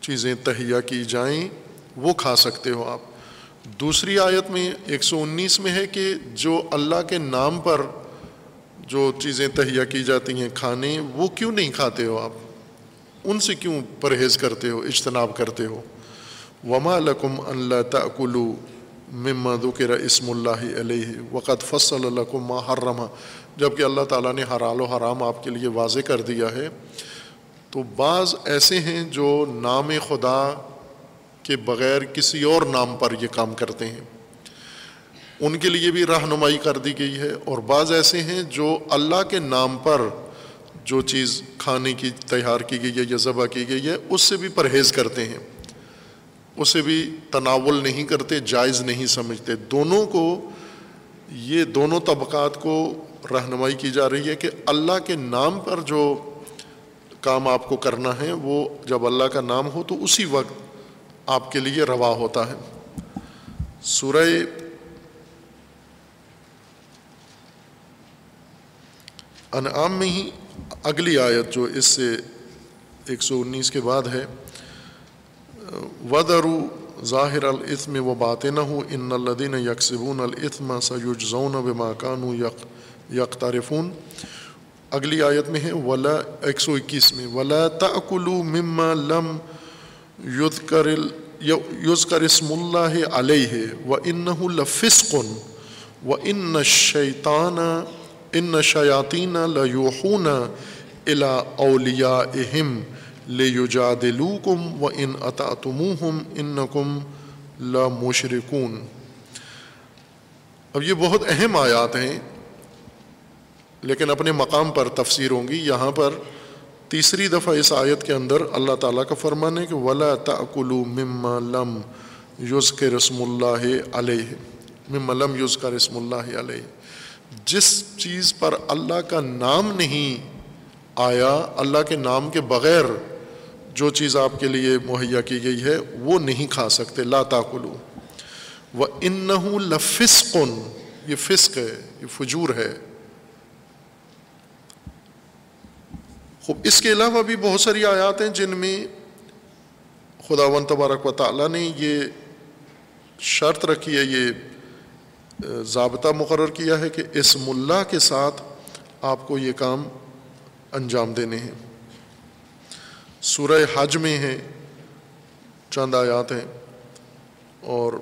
چیزیں تہیا کی جائیں وہ کھا سکتے ہو آپ۔ دوسری آیت میں ایک سو انیس میں ہے کہ جو اللہ کے نام پر جو چیزیں تہیا کی جاتی ہیں کھانے، وہ کیوں نہیں کھاتے ہو آپ؟ ان سے کیوں پرہیز کرتے ہو، اجتناب کرتے ہو؟ وما لکم اللہ تکلو مما ذکر اسم اللہ علیہ وقت فصل الکم ما حرما جبکہ اللہ تعالیٰ نے حرال و حرام آپ کے لیے واضح کر دیا ہے، تو بعض ایسے ہیں جو نام خدا کے بغیر کسی اور نام پر یہ کام کرتے ہیں۔ ان کے لیے بھی رہنمائی کر دی گئی ہے اور بعض ایسے ہیں جو اللہ کے نام پر جو چیز کھانے کی تیار کی گئی ہے یا ذبح کی گئی ہے، اس سے بھی پرہیز کرتے ہیں۔ اسے بھی تناول نہیں کرتے، جائز نہیں سمجھتے۔ دونوں کو، یہ دونوں طبقات کو رہنمائی کی جا رہی ہے کہ اللہ کے نام پر جو کام آپ کو کرنا ہے، وہ جب اللہ کا نام ہو تو اسی وقت آپ کے لیے روا ہوتا ہے۔ سورہ انعام میں ہی اگلی آیت جو اس سے ایک سو انیس کے بعد ہے ودرو ظاہر العطم و بات نہ ہوں ان الدین یکسبون العطم سیوجزون بما کانو یک یکتارفون اگلی آیت میں ہے، ولا، ایک سو اکیس میں، ولا تأکلو مما لم یذکر یذکر اسم اللہ علیہ و انہ لفسق و ان الشیطان ان شیاطین لیوحون الا اولیائہم لیجادلوکم و ان اطعتموہم انکم لمشرکون۔ اب یہ بہت اہم آیات ہیں، لیکن اپنے مقام پر تفسیر ہوں گی۔ یہاں پر تیسری دفعہ اس آیت کے اندر اللہ تعالیٰ کا فرمان ہے کہ ولا تأکلوا مما لم یوز کے رسم اللہ علیہ مما لم یوز کا رسم اللہ علیہ جس چیز پر اللہ کا نام نہیں آیا، اللہ کے نام کے بغیر جو چیز آپ کے لیے مہیا کی گئی ہے، وہ نہیں کھا سکتے، لا تاکلو۔ و ان لفسقن یہ فسق ہے، یہ فجور ہے۔ خوب اس کے علاوہ بھی بہت ساری آیات ہیں جن میں خدا ون تبارک و تعالیٰ نے یہ شرط رکھی ہے، یہ ضابطہ مقرر کیا ہے کہ اسم اللہ کے ساتھ آپ کو یہ کام انجام دینے ہیں۔ سورہ حج میں ہے چند آیات ہیں اور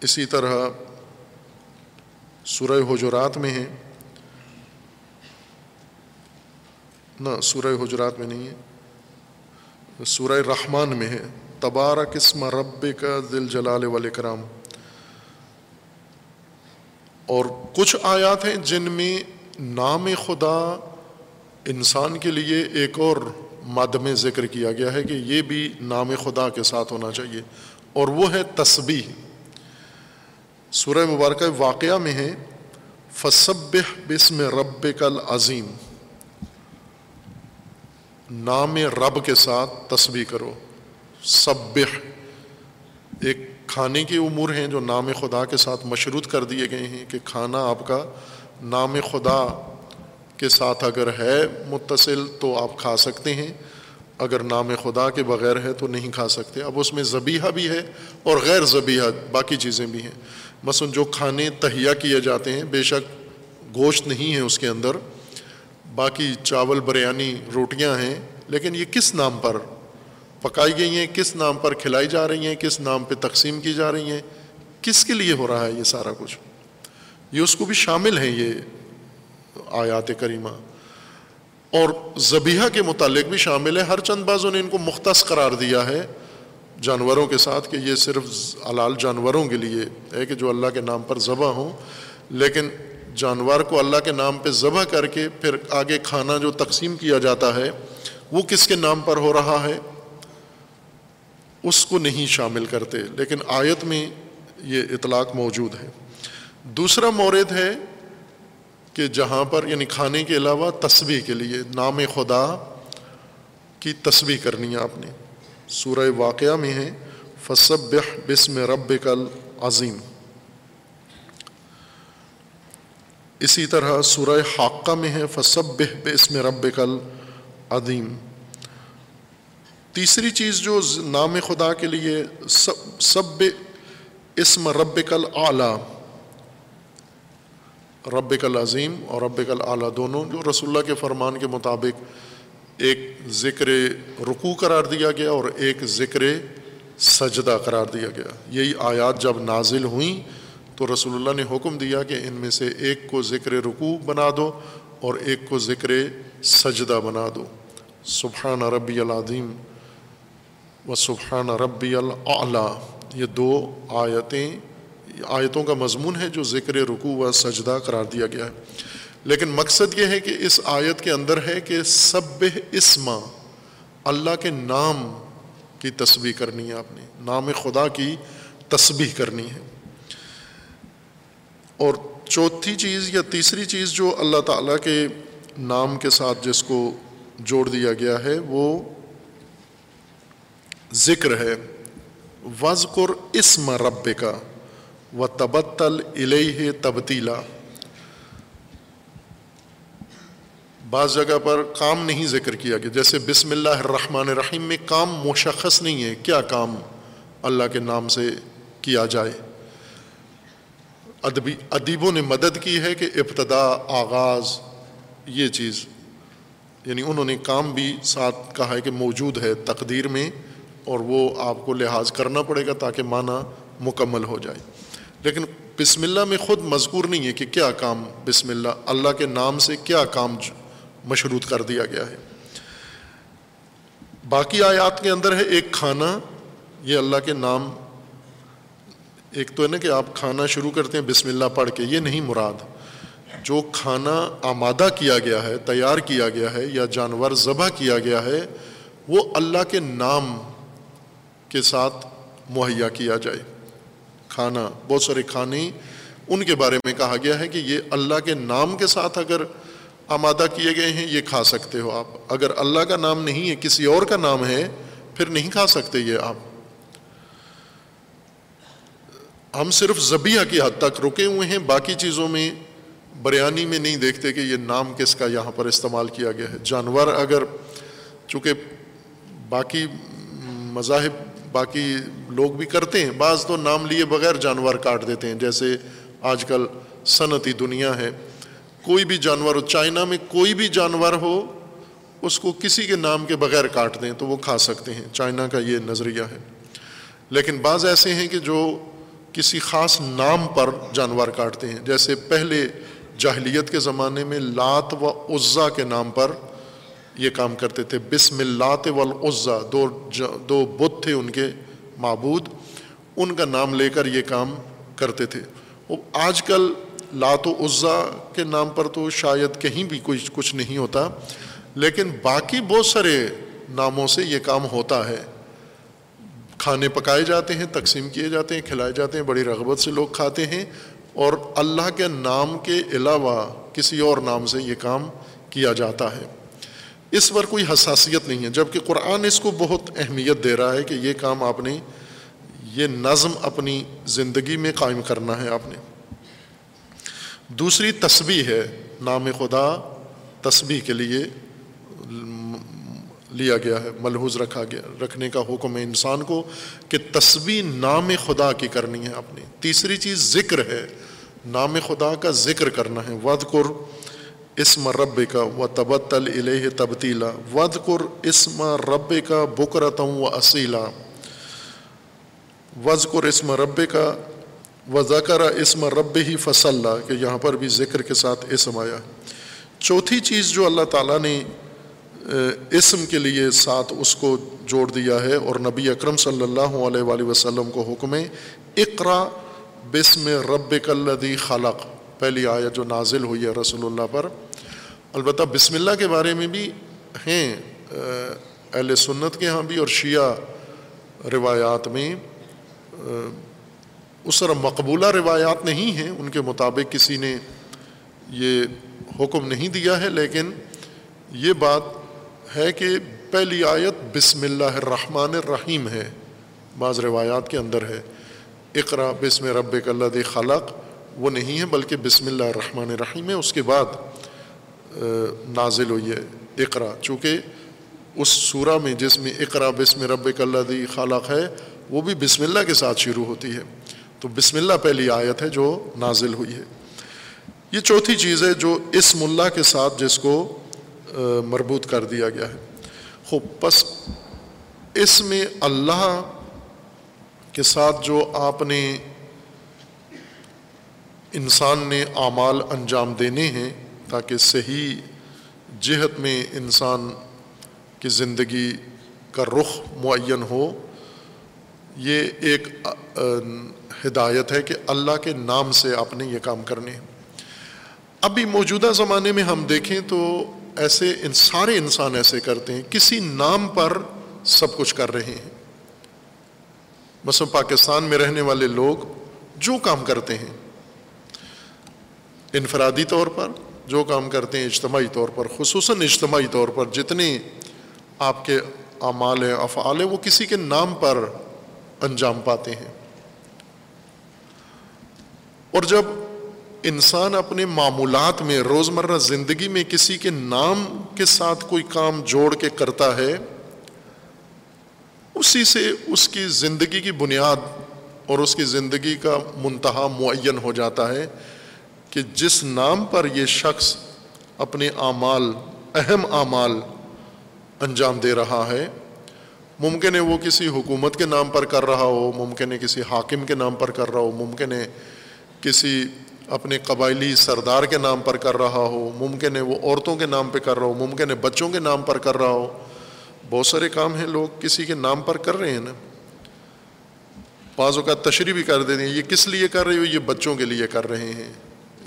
اسی طرح سورہ حجرات میں ہے نہ، سورہ حجرات میں نہیں ہے، سورہ رحمان میں ہے تبارہ قسم رب کا دل جلال والاکرام اور کچھ آیات ہیں جن میں نام خدا انسان کے لیے ایک اور مد میں ذکر کیا گیا ہے کہ یہ بھی نام خدا کے ساتھ ہونا چاہیے اور وہ ہے تسبیح۔ سورہ مبارکہ واقعہ میں ہے فصب بسم رب کل عظیم نام رب کے ساتھ تسبیح کرو۔ سب ایک کھانے کے امور ہیں جو نام خدا کے ساتھ مشروط کر دیے گئے ہیں کہ کھانا آپ کا نام خدا کے ساتھ اگر ہے متصل تو آپ کھا سکتے ہیں، اگر نام خدا کے بغیر ہے تو نہیں کھا سکتے۔ اب اس میں ذبیحہ بھی ہے اور غیر ذبیحہ باقی چیزیں بھی ہیں۔ مثلاً جو کھانے تہیا کیے جاتے ہیں، بے شک گوشت نہیں ہے اس کے اندر، باقی چاول، بریانی، روٹیاں ہیں، لیکن یہ کس نام پر پکائی گئی ہیں، کس نام پر کھلائی جا رہی ہیں، کس نام پہ تقسیم کی جا رہی ہیں، کس کے لیے ہو رہا ہے یہ سارا کچھ؟ یہ اس کو بھی شامل ہیں یہ آیات کریمہ۔ اور زبیحہ کے متعلق بھی شامل ہے۔ ہر چند بازوں نے ان کو مختص قرار دیا ہے جانوروں کے ساتھ کہ یہ صرف علال جانوروں کے لیے ہے کہ جو اللہ کے نام پر ذبح ہوں۔ لیکن جانور کو اللہ کے نام پہ ذبح کر کے پھر آگے کھانا جو تقسیم کیا جاتا ہے، وہ کس کے نام پر ہو رہا ہے؟ اس کو نہیں شامل کرتے، لیکن آیت میں یہ اطلاق موجود ہے۔ دوسرا مورد ہے کہ جہاں پر یعنی کھانے کے علاوہ تصویر کے لیے، نام خدا کی تصویر کرنی ہے آپ نے۔ سورہ واقعہ میں ہے فصب بسم رب کل عظیم اسی طرح سورہ حاقہ میں ہے فصب بسم رب کل عظیم تیسری چیز جو نام خدا کے لیے سب سب اسم رب کل اعلیٰ رب کل عظیم اور رب کل اعلیٰ دونوں جو رسول اللہ کے فرمان کے مطابق ایک ذکر رکوع قرار دیا گیا اور ایک ذکر سجدہ قرار دیا گیا۔ یہی آیات جب نازل ہوئیں تو رسول اللہ نے حکم دیا کہ ان میں سے ایک کو ذکر رکوع بنا دو اور ایک کو ذکر سجدہ بنا دو۔ سبحان ربی العظیم۔ و سبحان ربی العلیٰ یہ دو آیتیں، آیتوں کا مضمون ہے جو ذکر رکوع و سجدہ قرار دیا گیا ہے۔ لیکن مقصد یہ ہے کہ اس آیت کے اندر ہے کہ سب اسما اللہ کے نام کی تصویر کرنی ہے آپ نے، نام خدا کی تصویر کرنی ہے۔ اور چوتھی چیز یا تیسری چیز جو اللہ تعالیٰ کے نام کے ساتھ جس کو جوڑ دیا گیا ہے وہ ذکر ہے وزقر اسم رب کا و تبتل الہ تبتیلا۔ بعض جگہ پر کام نہیں ذکر کیا گیا، جیسے بسم اللہ الرحمن الرحیم میں کام مشخص نہیں ہے، کیا کام اللہ کے نام سے کیا جائے۔ ادبی ادیبوں نے مدد کی ہے کہ ابتدا، آغاز، یہ چیز یعنی انہوں نے کام بھی ساتھ کہا ہے کہ موجود ہے تقدیر میں۔ اور وہ آپ کو لحاظ کرنا پڑے گا تاکہ معنی مکمل ہو جائے۔ لیکن بسم اللہ میں خود مذکور نہیں ہے کہ کیا کام بسم اللہ اللہ کے نام سے کیا کام مشروط کر دیا گیا ہے۔ باقی آیات کے اندر ہے ایک کھانا، یہ اللہ کے نام، ایک تو ہے نا کہ آپ کھانا شروع کرتے ہیں بسم اللہ پڑھ کے، یہ نہیں مراد۔ جو کھانا آمادہ کیا گیا ہے، تیار کیا گیا ہے یا جانور ذبح کیا گیا ہے، وہ اللہ کے نام کے ساتھ مہیا کیا جائے۔ کھانا، بہت سارے کھانے، ان کے بارے میں کہا گیا ہے کہ یہ اللہ کے نام کے ساتھ اگر آمادہ کیے گئے ہیں، یہ کھا سکتے ہو آپ۔ اگر اللہ کا نام نہیں ہے، کسی اور کا نام ہے، پھر نہیں کھا سکتے یہ آپ۔ ہم صرف زبیہ کی حد تک رکے ہوئے ہیں، باقی چیزوں میں بریانی میں نہیں دیکھتے کہ یہ نام کس کا یہاں پر استعمال کیا گیا ہے۔ جانور اگر، چونکہ باقی مذاہب باقی لوگ بھی کرتے ہیں۔ بعض تو نام لیے بغیر جانور کاٹ دیتے ہیں، جیسے آج کل صنعتی دنیا ہے۔ کوئی بھی جانور ہو چائنا میں کوئی بھی جانور ہو، اس کو کسی کے نام کے بغیر کاٹ دیں تو وہ کھا سکتے ہیں۔ چائنا کا یہ نظریہ ہے۔ لیکن بعض ایسے ہیں کہ جو کسی خاص نام پر جانور کاٹتے ہیں۔ جیسے پہلے جاہلیت کے زمانے میں لات و عزا کے نام پر یہ کام کرتے تھے۔ بسم اللات والعزا، دو دو بت تھے ان کے معبود۔ ان کا نام لے کر یہ کام کرتے تھے۔ آج کل لات و عزا کے نام پر تو شاید کہیں بھی کچھ کچھ نہیں ہوتا، لیکن باقی بہت سارے ناموں سے یہ کام ہوتا ہے۔ کھانے پکائے جاتے ہیں، تقسیم کیے جاتے ہیں، کھلائے جاتے ہیں، بڑی رغبت سے لوگ کھاتے ہیں۔ اور اللہ کے نام کے علاوہ کسی اور نام سے یہ کام کیا جاتا ہے۔ اس پر کوئی حساسیت نہیں ہے جبکہ قرآن اس کو بہت اہمیت دے رہا ہے کہ یہ کام آپ نے، یہ نظم اپنی زندگی میں قائم کرنا ہے آپ نے۔ دوسری تسبیح ہے، نام خدا تسبیح کے لیے لیا گیا ہے، ملحوظ رکھا گیا، رکھنے کا حکم ہے انسان کو کہ تسبیح نام خدا کی کرنی ہے اپنی تیسری چیز ذکر ہے، نام خدا کا ذکر کرنا ہے۔ ود کر اسم رب کا و تبتل الہ تبتیلا ود کر اسم رب کا بکرتم و اصیلا۔ وز اسم رب کا و ذکر اسم رب ہی فصلہ کہ یہاں پر بھی ذکر کے ساتھ اسم آیا۔ چوتھی چیز جو اللہ تعالیٰ نے اسم کے لیے ساتھ اس کو جوڑ دیا ہے، اور نبی اکرم صلی اللہ علیہ وآلہ وسلم کو حکم اقرا بسم رب کلدی خلق۔ پہلی آیت جو نازل ہوئی ہے رسول اللہ پر۔ البتہ بسم اللہ کے بارے میں بھی ہیں اہل سنت کے ہاں بھی اور شیعہ روایات میں۔ اس طرح مقبولہ روایات نہیں ہیں، ان کے مطابق کسی نے یہ حکم نہیں دیا ہے۔ لیکن یہ بات ہے کہ پہلی آیت بسم اللہ الرحمن الرحیم ہے، بعض روایات کے اندر ہے۔ اقرا بسم رب اللہ خلق۔ وہ نہیں ہے بلکہ بسم اللہ الرحمن الرحیم ہے۔ اس کے بعد نازل ہوئی ہے اقرا۔ چونکہ اس سورہ میں جس میں اقرا بسم رب اللہ خالق ہے، وہ بھی بسم اللہ کے ساتھ شروع ہوتی ہے۔ تو بسم اللہ پہلی آیت ہے جو نازل ہوئی ہے۔ یہ چوتھی چیز ہے جو اسم اللہ کے ساتھ جس کو مربوط کر دیا گیا ہے۔ خوب، پس اس میں اللہ کے ساتھ جو آپ نے انسان نے اعمال انجام دینے ہیں تاکہ صحیح جہت میں انسان کی زندگی کا رخ معین ہو۔ یہ ایک ہدایت ہے کہ اللہ کے نام سے آپ نے یہ کام کرنے ہیں۔ ابھی موجودہ زمانے میں ہم دیکھیں تو ایسے ان، سارے انسان ایسے کرتے ہیں، کسی نام پر سب کچھ کر رہے ہیں۔ مثلا پاکستان میں رہنے والے لوگ جو کام کرتے ہیں انفرادی طور پر جو کام کرتے ہیں اجتماعی طور پر، خصوصاً اجتماعی طور پر جتنے آپ کے اعمال ہیں، افعال ہیں، وہ کسی کے نام پر انجام پاتے ہیں۔ اور جب انسان اپنے معمولات میں، روزمرہ زندگی میں کسی کے نام کے ساتھ کوئی کام جوڑ کے کرتا ہے، اسی سے اس کی زندگی کی بنیاد اور اس کی زندگی کا منتہا معین ہو جاتا ہے۔ کہ جس نام پر یہ شخص اپنے اعمال، اہم اعمال انجام دے رہا ہے، ممکن ہے وہ کسی حکومت کے نام پر کر رہا ہو، ممکن ہے کسی حاکم کے نام پر کر رہا ہو، ممکن ہے کسی اپنے قبائلی سردار کے نام پر کر رہا ہو، ممکن ہے وہ عورتوں کے نام پہ کر رہا ہو، ممکن ہے بچوں کے نام پر کر رہا ہو۔ بہت سارے کام ہیں لوگ کسی کے نام پر کر رہے ہیں نا۔ بعض اوقات تشریح بھی کر دیتے ہیں، یہ کس لیے کر رہے ہو؟ یہ بچوں کے لیے کر رہے ہیں۔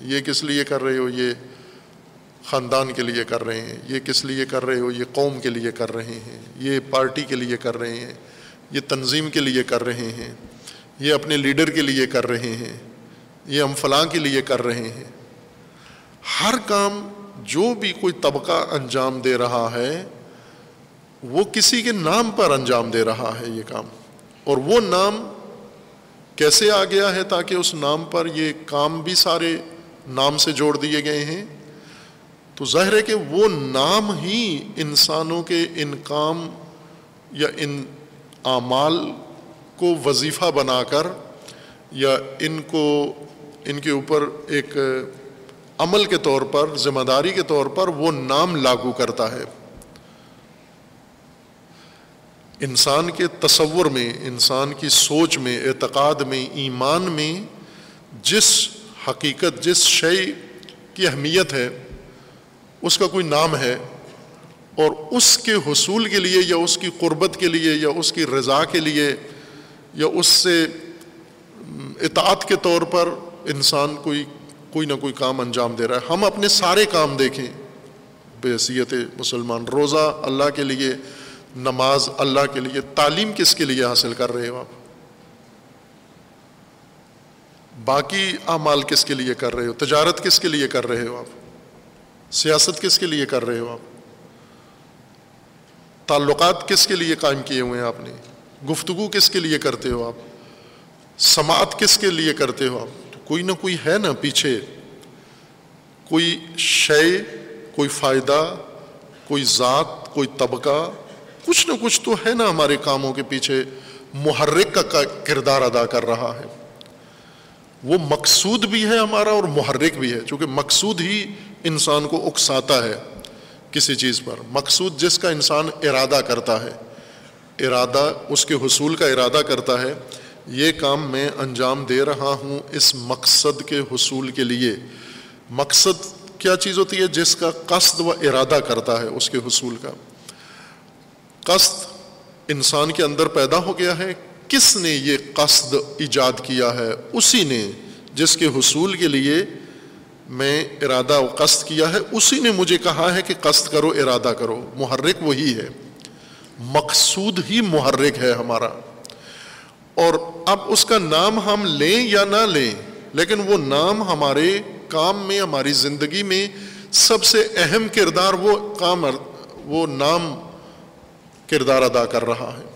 یہ کس لیے کر رہے ہو؟ یہ خاندان کے لیے کر رہے ہیں۔ یہ کس لیے کر رہے ہو؟ یہ قوم کے لیے کر رہے ہیں۔ یہ پارٹی کے لیے کر رہے ہیں۔ یہ تنظیم کے لیے کر رہے ہیں۔ یہ اپنے لیڈر کے لیے کر رہے ہیں۔ یہ ہم فلاں کے لیے کر رہے ہیں۔ ہر کام جو بھی کوئی طبقہ انجام دے رہا ہے، وہ کسی کے نام پر انجام دے رہا ہے یہ کام۔ اور وہ نام کیسے آ گیا ہے تاکہ اس نام پر یہ کام بھی سارے نام سے جوڑ دیے گئے ہیں۔ تو ظاہر ہے کہ وہ نام ہی انسانوں کے ان کام یا ان اعمال کو وظیفہ بنا کر یا ان کو ان کے اوپر ایک عمل کے طور پر، ذمہ داری کے طور پر وہ نام لاگو کرتا ہے۔ انسان کے تصور میں، انسان کی سوچ میں، اعتقاد میں، ایمان میں جس حقیقت جس شے کی اہمیت ہے، اس کا کوئی نام ہے اور اس کے حصول کے لیے یا اس کی قربت کے لیے یا اس کی رضا کے لیے یا اس سے اطاعت کے طور پر انسان کوئی کوئی نہ کوئی کام انجام دے رہا ہے۔ ہم اپنے سارے کام دیکھیں۔ بحثیت مسلمان، روزہ اللہ کے لیے، نماز اللہ کے لیے، تعلیم کس کے لیے حاصل کر رہے ہو آپ؟ باقی اعمال کس کے لیے کر رہے ہو؟ تجارت کس کے لیے کر رہے ہو آپ؟ سیاست کس کے لیے کر رہے ہو آپ؟ تعلقات کس کے لیے قائم کیے ہوئے ہیں آپ نے؟ گفتگو کس کے لیے کرتے ہو آپ؟ سماعت کس کے لیے کرتے ہو آپ؟ تو کوئی نہ کوئی ہے نا پیچھے۔ کوئی شے، کوئی فائدہ، کوئی ذات، کوئی طبقہ، کچھ نہ کچھ تو ہے نا ہمارے کاموں کے پیچھے۔ محرک کا کردار ادا کر رہا ہے۔ وہ مقصود بھی ہے ہمارا اور محرک بھی ہے، چونکہ مقصود ہی انسان کو اکساتا ہے کسی چیز پر۔ مقصود جس کا انسان ارادہ کرتا ہے، ارادہ اس کے حصول کا ارادہ کرتا ہے، یہ کام میں انجام دے رہا ہوں اس مقصد کے حصول کے لیے۔ مقصد کیا چیز ہوتی ہے؟ جس کا قصد و ارادہ کرتا ہے اس کے حصول کا۔ قصد انسان کے اندر پیدا ہو گیا ہے کس نے یہ قصد ایجاد کیا ہے؟ اسی نے، جس کے حصول کے لیے میں ارادہ و قصد کیا ہے، اسی نے مجھے کہا ہے کہ قصد کرو، ارادہ کرو۔ محرک وہی ہے۔ مقصود ہی محرک ہے ہمارا۔ اور اب اس کا نام ہم لیں یا نہ لیں، لیکن وہ نام ہمارے کام میں، ہماری زندگی میں سب سے اہم کردار وہ کام، وہ نام کردار ادا کر رہا ہے۔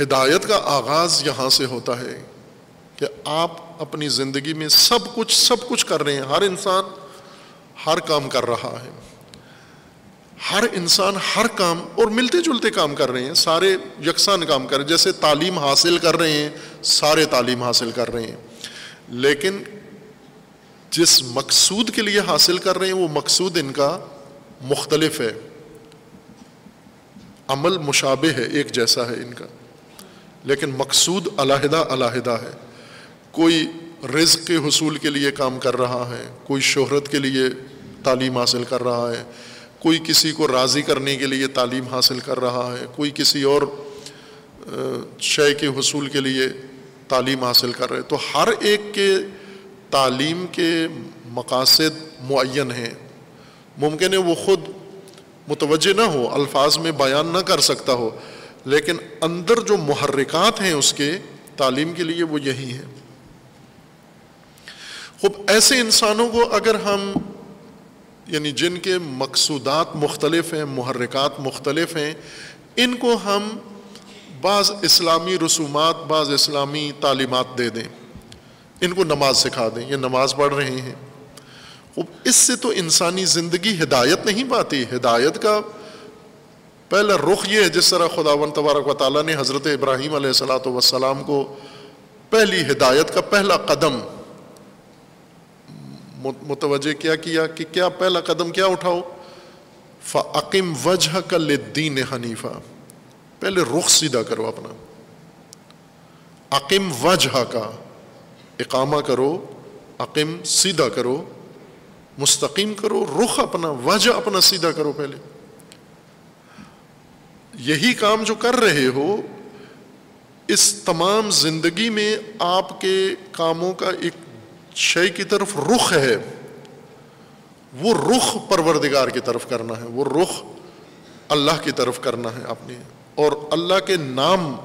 ہدایت کا آغاز یہاں سے ہوتا ہے کہ آپ اپنی زندگی میں سب کچھ سب کچھ کر رہے ہیں۔ ہر انسان ہر کام کر رہا ہے۔ ہر انسان ہر کام اور ملتے جلتے کام کر رہے ہیں۔ سارے یکساں کام کر رہے ہیں۔ جیسے تعلیم حاصل کر رہے ہیں، سارے تعلیم حاصل کر رہے ہیں۔ لیکن جس مقصود کے لیے حاصل کر رہے ہیں، وہ مقصود ان کا مختلف ہے۔ عمل مشابہ ہے، ایک جیسا ہے ان کا۔ لیکن مقصود علیحدہ علیحدہ ہے۔ کوئی رزق کے حصول کے لیے کام کر رہا ہے، کوئی شہرت کے لیے تعلیم حاصل کر رہا ہے، کوئی کسی کو راضی کرنے کے لیے تعلیم حاصل کر رہا ہے، کوئی کسی اور شے کے حصول کے لیے تعلیم حاصل کر رہے تو ہر ایک کے تعلیم کے مقاصد معین ہیں۔ ممکن ہے وہ خود متوجہ نہ ہو، الفاظ میں بیان نہ کر سکتا ہو لیکن اندر جو محرکات ہیں اس کے، تعلیم کے لیے وہ یہی ہیں۔ خوب، ایسے انسانوں کو اگر ہم یعنی جن کے مقصودات مختلف ہیں، محرکات مختلف ہیں، ان کو ہم بعض اسلامی رسومات، بعض اسلامی تعلیمات دے دیں۔ ان کو نماز سکھا دیں، یہ نماز پڑھ رہے ہیں۔ اس سے تو انسانی زندگی ہدایت نہیں پاتی، ہدایت کا پہلا رخ یہ ہے، جس طرح خدا و تبارک و تعالیٰ نے حضرت ابراہیم علیہ السلاۃ وسلام کو پہلی ہدایت کا پہلا قدم متوجہ کیا کیا کہ کیا پہلا قدم کیا اٹھاؤ؟ فعقم وجہ کا لدین حنیفہ۔ پہلے رخ سیدھا کرو اپنا۔ عقیم وجہ کا اقامہ کرو عقیم سیدھا کرو، مستقیم کرو، رخ اپنا، وجہ اپنا سیدھا کرو پہلے۔ یہی کام جو کر رہے ہو، اس تمام زندگی میں آپ کے کاموں کا ایک شے کی طرف رخ ہے۔ وہ رخ پروردگار کی طرف کرنا ہے، وہ رخ اللہ کی طرف کرنا ہے اپنی اور اللہ کے نام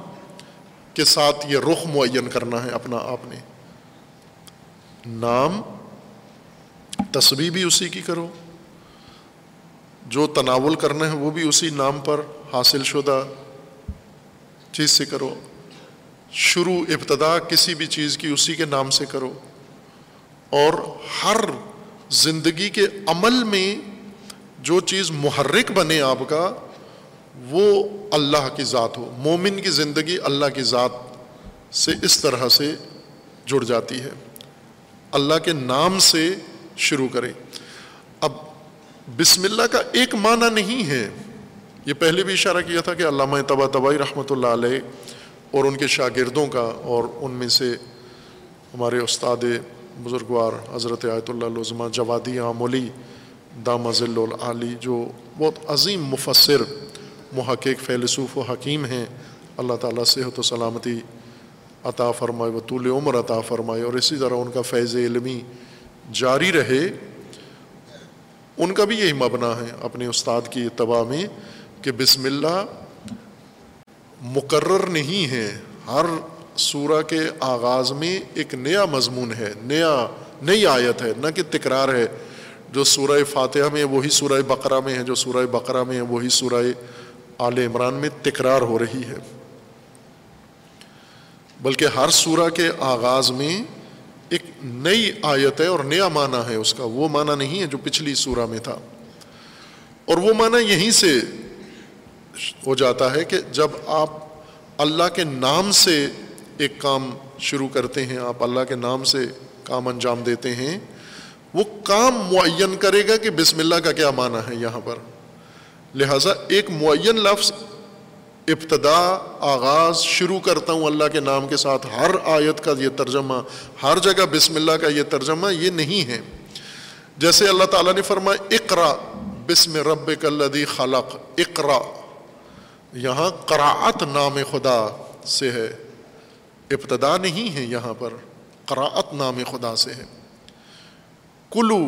کے ساتھ یہ رخ معین کرنا ہے اپنا آپ نے۔ نام تصویر بھی اسی کی کرو۔ جو تناول کرنا ہے وہ بھی اسی نام پر۔ حاصل شدہ چیز سے کرو۔ شروع ابتدا کسی بھی چیز کی اسی کے نام سے کرو۔ اور ہر زندگی کے عمل میں جو چیز محرک بنے آپ کا، وہ اللہ کی ذات ہو۔ مومن کی زندگی اللہ کی ذات سے اس طرح سے جڑ جاتی ہے۔ اللہ کے نام سے شروع کرے اب بسم اللہ کا ایک معنی نہیں ہے۔ یہ پہلے بھی اشارہ کیا تھا کہ علامہ طبع طبعی رحمۃ اللہ علیہ اور ان کے شاگردوں کا اور ان میں سے ہمارے استاد بزرگوار حضرت آیت اللہ عظمہ جوادی عاملی دام ذل العلی جو بہت عظیم مفسر، محقق، فیلسوف و حکیم ہیں۔ اللہ تعالیٰ صحت و سلامتی عطا فرمائے و طول عمر عطا فرمائے اور اسی طرح ان کا فیض علمی جاری رہے۔ ان کا بھی یہی مبنا ہے اپنے استاد کی اتباع میں کہ بسم اللہ مقرر نہیں ہے، ہر سورہ کے آغاز میں ایک نیا مضمون ہے، نیا، نئی آیت ہے، نہ کہ تکرار ہے۔ جو سورہ فاتحہ میں وہی سورہ بقرہ میں ہے، جو سورہ بقرہ میں ہے، وہی سورہ آل عمران میں تکرار ہو رہی ہے۔ بلکہ ہر سورہ کے آغاز میں ایک نئی آیت ہے اور نیا معنی ہے اس کا۔ وہ معنی نہیں ہے جو پچھلی سورہ میں تھا۔ اور وہ معنی یہیں سے ہو جاتا ہے کہ جب آپ اللہ کے نام سے ایک کام شروع کرتے ہیں، آپ اللہ کے نام سے کام انجام دیتے ہیں، وہ کام معین کرے گا کہ بسم اللہ کا کیا معنی ہے یہاں پر۔ لہٰذا ایک معین لفظ ابتدا، آغاز شروع کرتا ہوں اللہ کے نام کے ساتھ، ہر آیت کا یہ ترجمہ، ہر جگہ بسم اللہ کا یہ ترجمہ یہ نہیں ہے۔ جیسے اللہ تعالیٰ نے فرمایا اقرا بسم رب کلدی خلق اقرا یہاں قراعت نام خدا سے ہے۔ ابتدا نہیں ہے یہاں پر، قراعت نام خدا سے ہے۔ کلو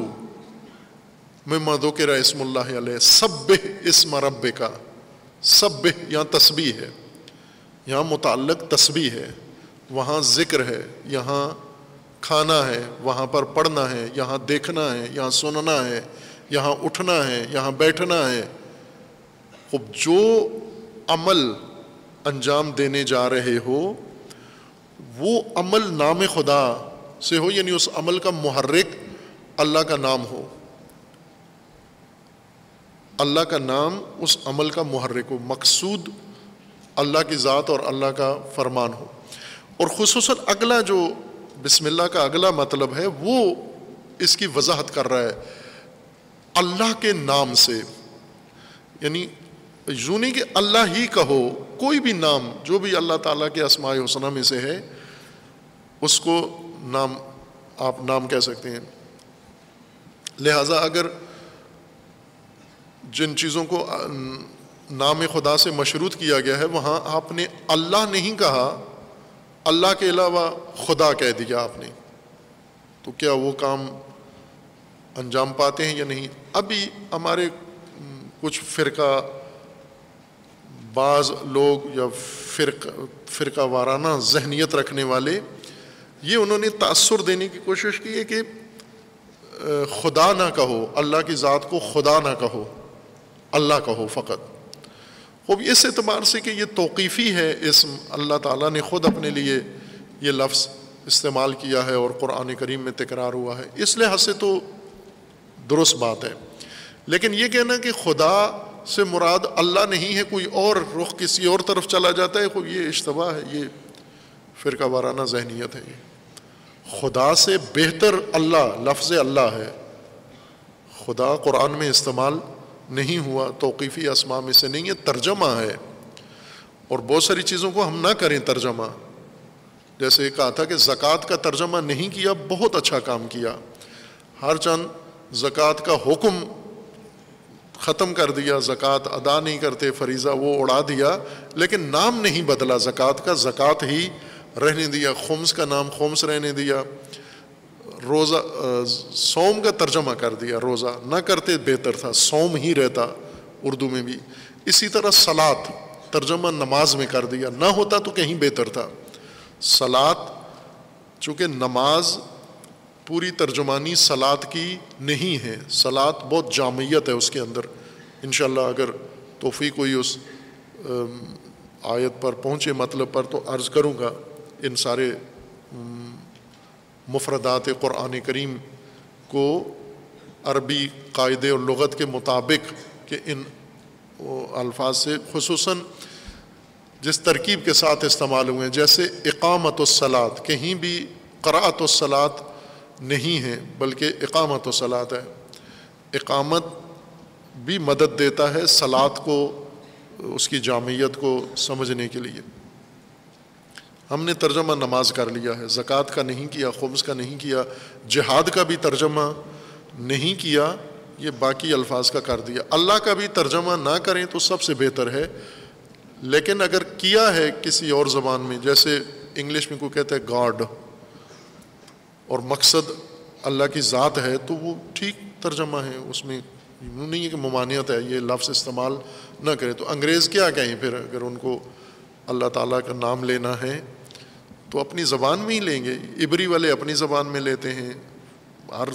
میں مدو کے رسم اللہ علیہ سب اسم رب کا سب یہاں تسبیح ہے۔ یہاں متعلق تسبیح ہے۔ وہاں ذکر ہے۔ یہاں کھانا ہے۔ وہاں پر پڑھنا ہے۔ یہاں دیکھنا ہے۔ یہاں سننا ہے۔ یہاں اٹھنا ہے۔ یہاں بیٹھنا ہے۔ اب جو عمل انجام دینے جا رہے ہو، وہ عمل نام خدا سے ہو یعنی اس عمل کا محرک اللہ کا نام ہو۔ اللہ کا نام اس عمل کا محرک ہو، مقصود اللہ کی ذات اور اللہ کا فرمان ہو۔ اور خصوصاً اگلا جو بسم اللہ کا اگلا مطلب ہے، وہ اس کی وضاحت کر رہا ہے۔ اللہ کے نام سے یعنی یوں نہیں کہ اللہ ہی کہو، کوئی بھی نام جو بھی اللہ تعالیٰ کے اسماء حسنہ میں سے ہے، اس کو نام، آپ نام کہہ سکتے ہیں۔ لہٰذا اگر جن چیزوں کو، نام خدا سے مشروط کیا گیا ہے، وہاں آپ نے اللہ نہیں کہا، اللہ کے علاوہ خدا کہہ دیا آپ نے۔ تو کیا وہ کام انجام پاتے ہیں یا نہیں؟ ابھی ہمارے کچھ فرقہ بعض لوگ یا فرق فرقہ وارانہ ذہنیت رکھنے والے، یہ انہوں نے تأثر دینے کی کوشش کی ہے کہ خدا نہ کہو، اللہ کی ذات کو خدا نہ کہو، اللہ کا ہو فقط۔ خوب، اس اعتبار سے کہ یہ توقیفی ہے اسم، اللہ تعالیٰ نے خود اپنے لیے یہ لفظ استعمال کیا ہے اور قرآن کریم میں تکرار ہوا ہے۔ اس لحاظ سے تو درست بات ہے۔ لیکن یہ کہنا کہ خدا سے مراد اللہ نہیں ہے کوئی اور رخ کسی اور طرف چلا جاتا ہے خوب یہ اشتباہ ہے، یہ فرقہ وارانہ ذہنیت ہے یہ۔ خدا سے بہتر اللہ، لفظ اللہ ہے۔ خدا قرآن میں استعمال نہیں ہوا، توقیفی اسما میں سے نہیں ہے ترجمہ ہے۔ اور بہت ساری چیزوں کو ہم نہ کریں ترجمہ۔ جیسے کہا تھا کہ زکوٰۃ کا ترجمہ نہیں کیا، بہت اچھا کام کیا۔ ہر چند زکوٰۃ کا حکم ختم کر دیا، زکوٰۃ ادا نہیں کرتے، فریضہ وہ اڑا دیا۔ لیکن نام نہیں بدلا، زکوٰۃ کا زکوٰۃ ہی رہنے دیا، خمس کا نام خمس رہنے دیا۔ روزہ سوم کا ترجمہ کر دیا، روزہ نہ کرتے بہتر تھا سوم ہی رہتا اردو میں بھی۔ اسی طرح سلاد ترجمہ نماز میں کر دیا، نہ ہوتا تو کہیں بہتر تھا۔ سلاد چونکہ نماز پوری ترجمانی سلاد کی نہیں ہے۔ سلاد بہت جامعیت ہے اس کے اندر۔ انشاءاللہ اگر توفیق ہوئی اس آیت پر پہنچے مطلب پر تو عرض کروں گا ان سارے مفردات قرآن کریم کو عربی قاعدے اور لغت کے مطابق کہ ان الفاظ سے، خصوصاً جس ترکیب کے ساتھ استعمال ہوئے ہیں، جیسے اقامت الصلاط کہیں بھی قرأت الصلاط نہیں ہے بلکہ اقامت و سلاد ہے اقامت بھی مدد دیتا ہے سلاد کو، اس کی جامعیت کو سمجھنے کے لیے۔ ہم نے ترجمہ نماز کر لیا ہے، زکوٰۃ کا نہیں کیا، خمس کا نہیں کیا، جہاد کا بھی ترجمہ نہیں کیا، یہ باقی الفاظ کا کر دیا۔ اللہ کا بھی ترجمہ نہ کریں تو سب سے بہتر ہے۔ لیکن اگر کیا ہے کسی اور زبان میں، جیسے انگلش میں کوئی کہتے ہیں گاڈ اور مقصد اللہ کی ذات ہے تو وہ ٹھیک ترجمہ ہے، اس میں یوں نہیں ہے کہ ممانعت ہے، یہ لفظ استعمال نہ کرے۔ تو انگریز کیا کہیں پھر اگر ان کو اللہ تعالیٰ کا نام لینا ہے؟ تو اپنی زبان میں ہی لیں گے۔ عبری والے اپنی زبان میں لیتے ہیں، ہر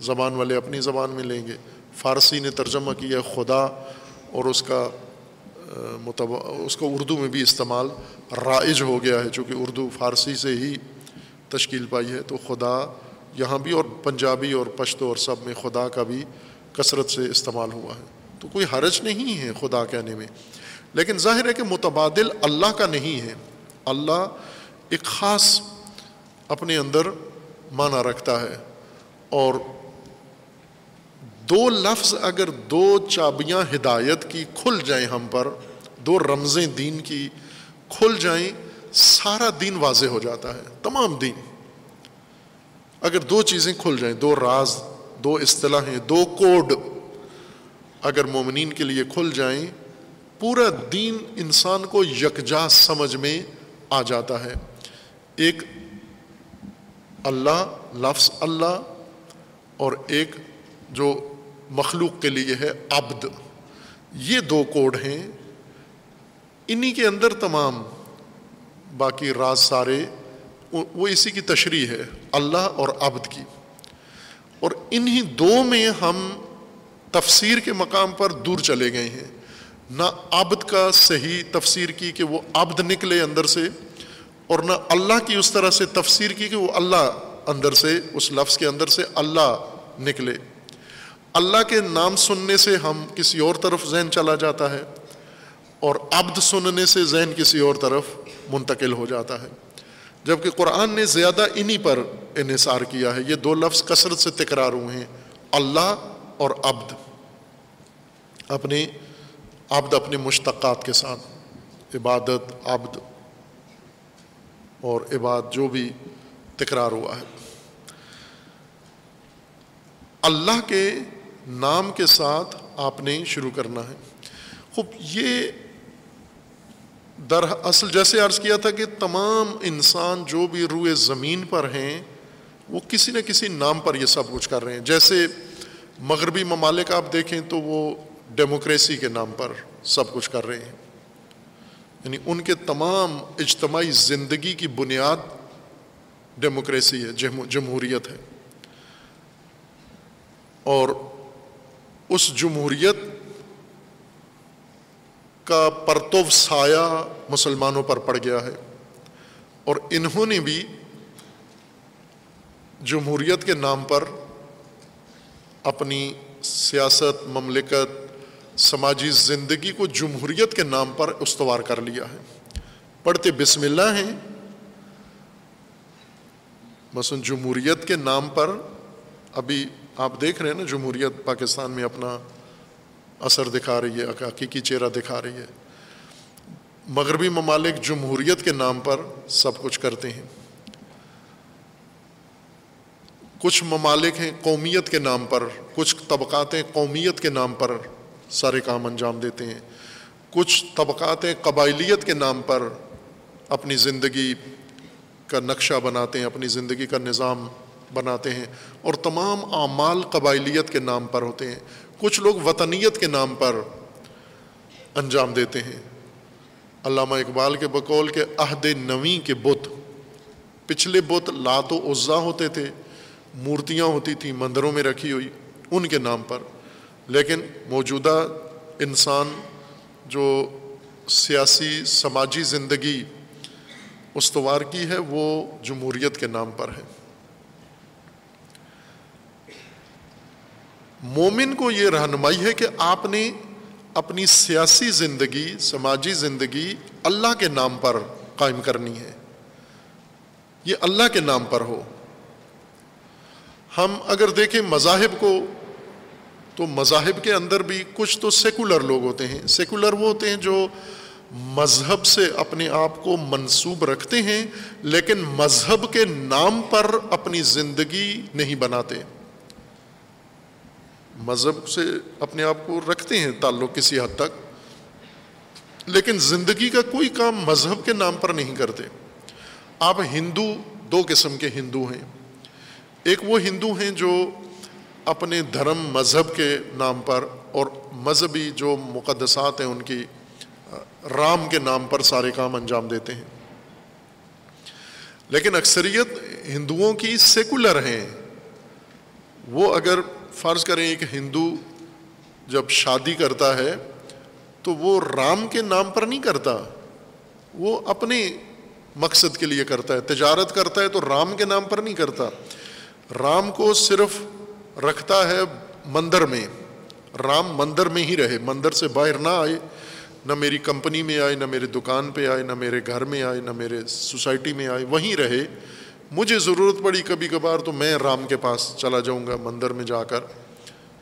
زبان والے اپنی زبان میں لیں گے۔ فارسی نے ترجمہ کیا خدا اور اس کا، متبع، اس کو اردو میں بھی استعمال رائج ہو گیا ہے، چونکہ اردو فارسی سے ہی تشکیل پائی ہے تو خدا یہاں بھی اور پنجابی اور پشتو اور سب میں خدا کا بھی کثرت سے استعمال ہوا ہے۔ تو کوئی حرج نہیں ہے خدا کہنے میں۔ لیکن ظاہر ہے کہ متبادل اللہ کا نہیں ہے۔ اللہ ایک خاص اپنے اندر معنی رکھتا ہے۔ اور دو لفظ اگر دو چابیاں ہدایت کی کھل جائیں ہم پر، دو رمزیں دین کی کھل جائیں سارا دین واضح ہو جاتا ہے، تمام دین۔ اگر دو چیزیں کھل جائیں، دو راز، دو اصطلاحیں دو کوڈ اگر مومنین کے لیے کھل جائیں، پورا دین انسان کو یکجا سمجھ میں آ جاتا ہے۔ ایک اللہ، لفظ اللہ، اور ایک جو مخلوق کے لیے ہے، عبد۔ یہ دو کوڈ ہیں۔ انہی کے اندر تمام باقی راز سارے، وہ اسی کی تشریح ہے، اللہ اور عبد کی۔ اور انہی دو میں ہم تفسیر کے مقام پر دور چلے گئے ہیں۔ نہ عبد کا صحیح تفسیر کی کہ وہ عبد نکلے اندر سے، اور نہ اللہ کی اس طرح سے تفسیر کی کہ وہ اللہ اندر سے، اس لفظ کے اندر سے اللہ نکلے۔ اللہ کے نام سننے سے ہم کسی اور طرف ذہن چلا جاتا ہے، اور عبد سننے سے ذہن کسی اور طرف منتقل ہو جاتا ہے۔ جبکہ قرآن نے زیادہ انہی پر انحصار کیا ہے، یہ دو لفظ کثرت سے تکرار ہوئے ہیں، اللہ اور عبد۔ اپنے عبد اپنے مشتقات کے ساتھ۔ عبادت، عبد اور عباد جو بھی تکرار ہوا ہے۔ اللہ کے نام کے ساتھ آپ نے شروع کرنا ہے۔ خوب، یہ در اصل جیسے عرض کیا تھا کہ تمام انسان جو بھی روئے زمین پر ہیں، وہ کسی نہ کسی نام پر یہ سب کچھ کر رہے ہیں۔ جیسے مغربی ممالک آپ دیکھیں تو وہ ڈیموکریسی کے نام پر سب کچھ کر رہے ہیں۔ یعنی ان کے تمام اجتماعی زندگی کی بنیاد ڈیموکریسی ہے جمہوریت ہے۔ اور اس جمہوریت کا پرتو سایہ مسلمانوں پر پڑ گیا ہے۔ اور انہوں نے بھی جمہوریت کے نام پر اپنی سیاست، مملکت، سماجی زندگی کو جمہوریت کے نام پر استوار کر لیا ہے۔ پڑھتے بسم اللہ ہیں۔ مثلاً جمہوریت کے نام پر ابھی آپ دیکھ رہے ہیں نا، جمہوریت پاکستان میں اپنا اثر دکھا رہی ہے، حقیقی چہرہ دکھا رہی ہے۔ مغربی ممالک جمہوریت کے نام پر سب کچھ کرتے ہیں۔ کچھ ممالک ہیں قومیت کے نام پر، کچھ طبقات قومیت کے نام پر سارے کام انجام دیتے ہیں۔ کچھ طبقات قبائلیت کے نام پر اپنی زندگی کا نقشہ بناتے ہیں، اپنی زندگی کا نظام بناتے ہیں۔ اور تمام اعمال قبائلیت کے نام پر ہوتے ہیں۔ کچھ لوگ وطنیت کے نام پر انجام دیتے ہیں۔ علامہ اقبال کے بقول کے عہد نویں کے بت، پچھلے بت لات و عزا ہوتے تھے، مورتیاں ہوتی تھیں، مندروں میں رکھی ہوئی، ان کے نام پر۔ لیکن موجودہ انسان جو سیاسی، سماجی زندگی استوار کی ہے، وہ جمہوریت کے نام پر ہے۔ مومن کو یہ رہنمائی ہے کہ آپ نے اپنی سیاسی زندگی، سماجی زندگی اللہ کے نام پر قائم کرنی ہے۔ یہ اللہ کے نام پر ہو۔ ہم اگر دیکھیں مذاہب کو، تو مذاہب کے اندر بھی کچھ تو سیکولر لوگ ہوتے ہیں۔ سیکولر وہ ہوتے ہیں جو مذہب سے اپنے آپ کو منسوب رکھتے ہیں، لیکن مذہب کے نام پر اپنی زندگی نہیں بناتے۔ مذہب سے اپنے آپ کو رکھتے ہیں تعلق کسی حد تک، لیکن زندگی کا کوئی کام مذہب کے نام پر نہیں کرتے۔ آپ ہندو، دو قسم کے ہندو ہیں۔ ایک وہ ہندو ہیں جو اپنے دھرم مذہب کے نام پر اور مذہبی جو مقدسات ہیں ان کی، رام کے نام پر سارے کام انجام دیتے ہیں۔ لیکن اکثریت ہندوؤں کی سیکولر ہیں۔ وہ اگر فرض کریں ایک ہندو جب شادی کرتا ہے تو وہ رام کے نام پر نہیں کرتا، وہ اپنے مقصد کے لیے کرتا ہے، تجارت کرتا ہے تو رام کے نام پر نہیں کرتا۔ رام کو صرف رکھتا ہے مندر میں، رام مندر میں ہی رہے، مندر سے باہر نہ آئے، نہ میری کمپنی میں آئے، نہ میرے دکان پہ آئے، نہ میرے گھر میں آئے، نہ میرے سوسائٹی میں آئے، وہیں رہے۔ مجھے ضرورت پڑی کبھی کبھار تو میں رام کے پاس چلا جاؤں گا، مندر میں جا کر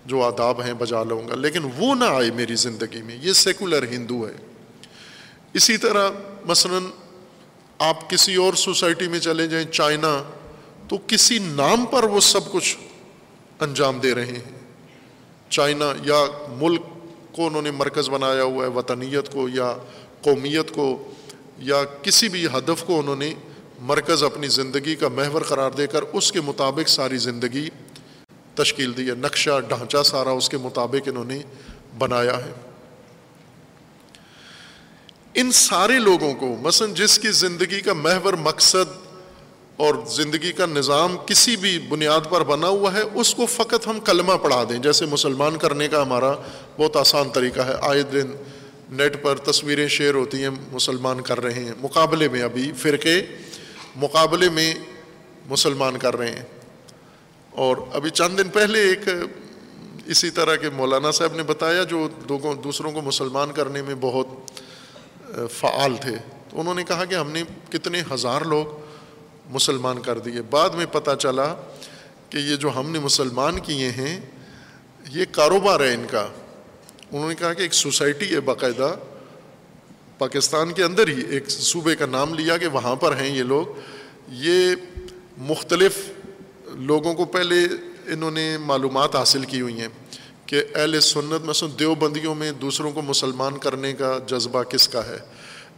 جو آداب ہیں بجا لوں گا، لیکن وہ نہ آئے میری زندگی میں۔ یہ سیکولر ہندو ہے۔ اسی طرح مثلاً آپ کسی اور سوسائٹی میں چلے جائیں چائنا، تو کسی نام پر وہ سب کچھ انجام دے رہے ہیں۔ چائنا یا ملک کو انہوں نے مرکز بنایا ہوا ہے، وطنیت کو یا قومیت کو یا کسی بھی ہدف کو انہوں نے مرکز اپنی زندگی کا محور قرار دے کر اس کے مطابق ساری زندگی تشکیل دی ہے، نقشہ، ڈھانچہ سارا اس کے مطابق انہوں نے بنایا ہے۔ ان سارے لوگوں کو، مثلا جس کی زندگی کا محور مقصد اور زندگی کا نظام کسی بھی بنیاد پر بنا ہوا ہے، اس کو فقط ہم کلمہ پڑھا دیں۔ جیسے مسلمان کرنے کا ہمارا بہت آسان طریقہ ہے۔ آئے دن نیٹ پر تصویریں شیئر ہوتی ہیں، مسلمان کر رہے ہیں۔ مقابلے میں ابھی فرقے مقابلے میں مسلمان کر رہے ہیں۔ اور ابھی چند دن پہلے ایک اسی طرح کے مولانا صاحب نے بتایا جو دوسروں کو مسلمان کرنے میں بہت فعال تھے۔ تو انہوں نے کہا کہ ہم نے کتنے ہزار لوگ مسلمان کر دیے۔ بعد میں پتہ چلا کہ یہ جو ہم نے مسلمان کیے ہیں، یہ کاروبار ہے ان کا۔ انہوں نے کہا کہ ایک سوسائٹی ہے باقاعدہ۔ پاکستان کے اندر ہی ایک صوبے کا نام لیا کہ وہاں پر ہیں یہ لوگ۔ یہ مختلف لوگوں کو پہلے انہوں نے معلومات حاصل کی ہوئی ہیں کہ اہل سنت مثلاً دیوبندیوں میں دوسروں کو مسلمان کرنے کا جذبہ کس کا ہے۔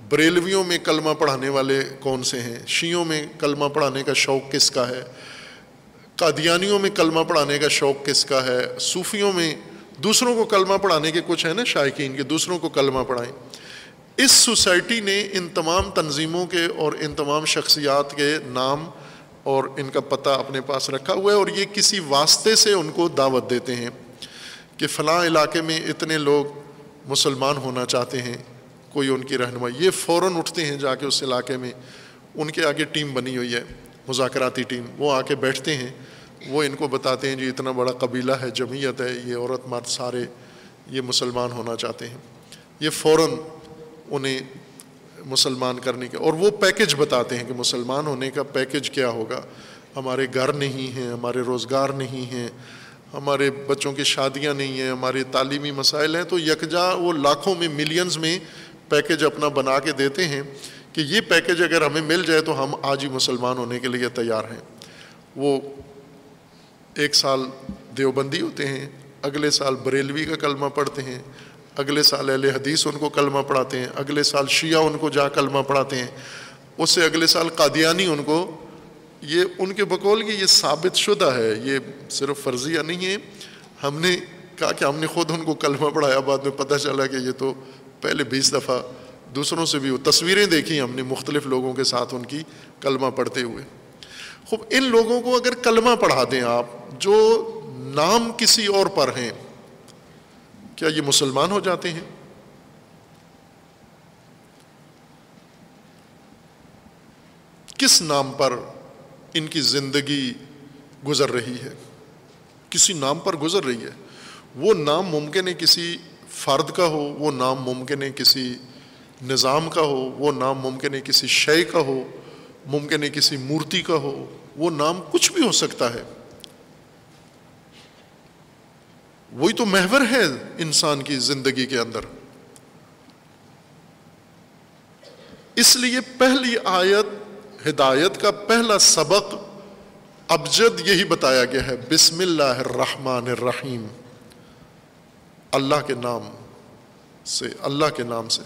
بریلویوں میں کلمہ پڑھانے والے کون سے ہیں؟ شیعوں میں کلمہ پڑھانے کا شوق کس کا ہے؟ قادیانیوں میں کلمہ پڑھانے کا شوق کس کا ہے؟ صوفیوں میں دوسروں کو کلمہ پڑھانے کے کچھ ہیں نا شائقین کے، دوسروں کو کلمہ پڑھائیں۔ اس سوسائٹی نے ان تمام تنظیموں کے اور ان تمام شخصیات کے نام اور ان کا پتہ اپنے پاس رکھا ہوا ہے اور یہ کسی واسطے سے ان کو دعوت دیتے ہیں کہ فلاں علاقے میں اتنے لوگ مسلمان ہونا چاہتے ہیں، کوئی ان کی رہنمائی۔ یہ فوراً اٹھتے ہیں جا کے اس علاقے میں۔ ان کے آگے ٹیم بنی ہوئی ہے، مذاکراتی ٹیم۔ وہ آ کے بیٹھتے ہیں، وہ ان کو بتاتے ہیں جی اتنا بڑا قبیلہ ہے، جمعیت ہے، یہ عورت مرد سارے یہ مسلمان ہونا چاہتے ہیں۔ یہ فوراً انہیں مسلمان کرنے کے اور وہ پیکج بتاتے ہیں کہ مسلمان ہونے کا پیکج کیا ہوگا؟ ہمارے گھر نہیں ہیں، ہمارے روزگار نہیں ہیں، ہمارے بچوں کی شادیاں نہیں ہیں، ہمارے تعلیمی مسائل ہیں۔ تو یکجا وہ لاکھوں میں ملینز میں پیکج اپنا بنا کے دیتے ہیں کہ یہ پیکج اگر ہمیں مل جائے تو ہم آج ہی مسلمان ہونے کے لیے تیار ہیں۔ وہ ایک سال دیوبندی ہوتے ہیں، اگلے سال بریلوی کا کلمہ پڑھتے ہیں اگلے سال اہل حدیث ان کو کلمہ پڑھاتے ہیں، اگلے سال شیعہ ان کو جا کلمہ پڑھاتے ہیں۔ اس سے اگلے سال قادیانی ان کو، یہ ان کے بقول کی یہ ثابت شدہ ہے، یہ صرف فرضیہ نہیں ہے۔ ہم نے کہا کہ ہم نے خود ان کو کلمہ پڑھایا، بعد میں پتہ چلا کہ یہ تو پہلے بیس دفعہ دوسروں سے بھی تصویریں دیکھی ہم نے مختلف لوگوں کے ساتھ ان کی کلمہ پڑھتے ہوئے۔ خوب، ان لوگوں کو اگر کلمہ پڑھا دیں آپ، جو نام کسی اور پر ہیں کیا یہ مسلمان ہو جاتے ہیں؟ کس نام پر ان کی زندگی گزر رہی ہے؟ کسی نام پر گزر رہی ہے؟ وہ نام ممکن ہے کسی فرد کا ہو، وہ نام ممکن ہے کسی نظام کا ہو، وہ نام ممکن ہے کسی شے کا ہو، ممکن ہے کسی مورتی کا ہو، وہ نام کچھ بھی ہو سکتا ہے۔ وہی تو محور ہے انسان کی زندگی کے اندر۔ اس لیے پہلی آیت، ہدایت کا پہلا سبق ابجد یہی بتایا گیا ہے، بسم اللہ الرحمن الرحیم۔ اللہ کے نام سے، اللہ کے نام سے۔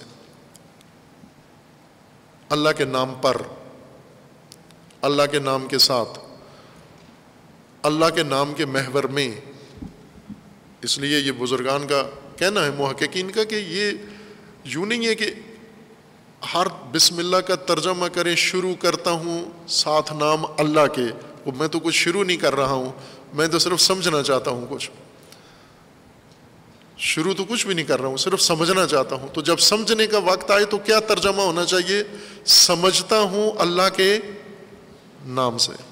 اللہ کے نام پر، اللہ کے نام کے ساتھ۔ اللہ کے نام کے محور میں اس لیے یہ بزرگان کا کہنا ہے، محققین کا کہ یہ یوں نہیں ہے کہ ہر بسم اللہ کا ترجمہ کریں، شروع کرتا ہوں، ساتھ نام اللہ کے۔ وہ میں تو کچھ شروع نہیں کر رہا ہوں، میں تو صرف سمجھنا چاہتا ہوں کچھ۔ شروع تو کچھ بھی نہیں کر رہا ہوں، صرف سمجھنا چاہتا ہوں۔ تو جب سمجھنے کا وقت آئے تو کیا ترجمہ ہونا چاہیے؟ سمجھتا ہوں اللہ کے نام سے۔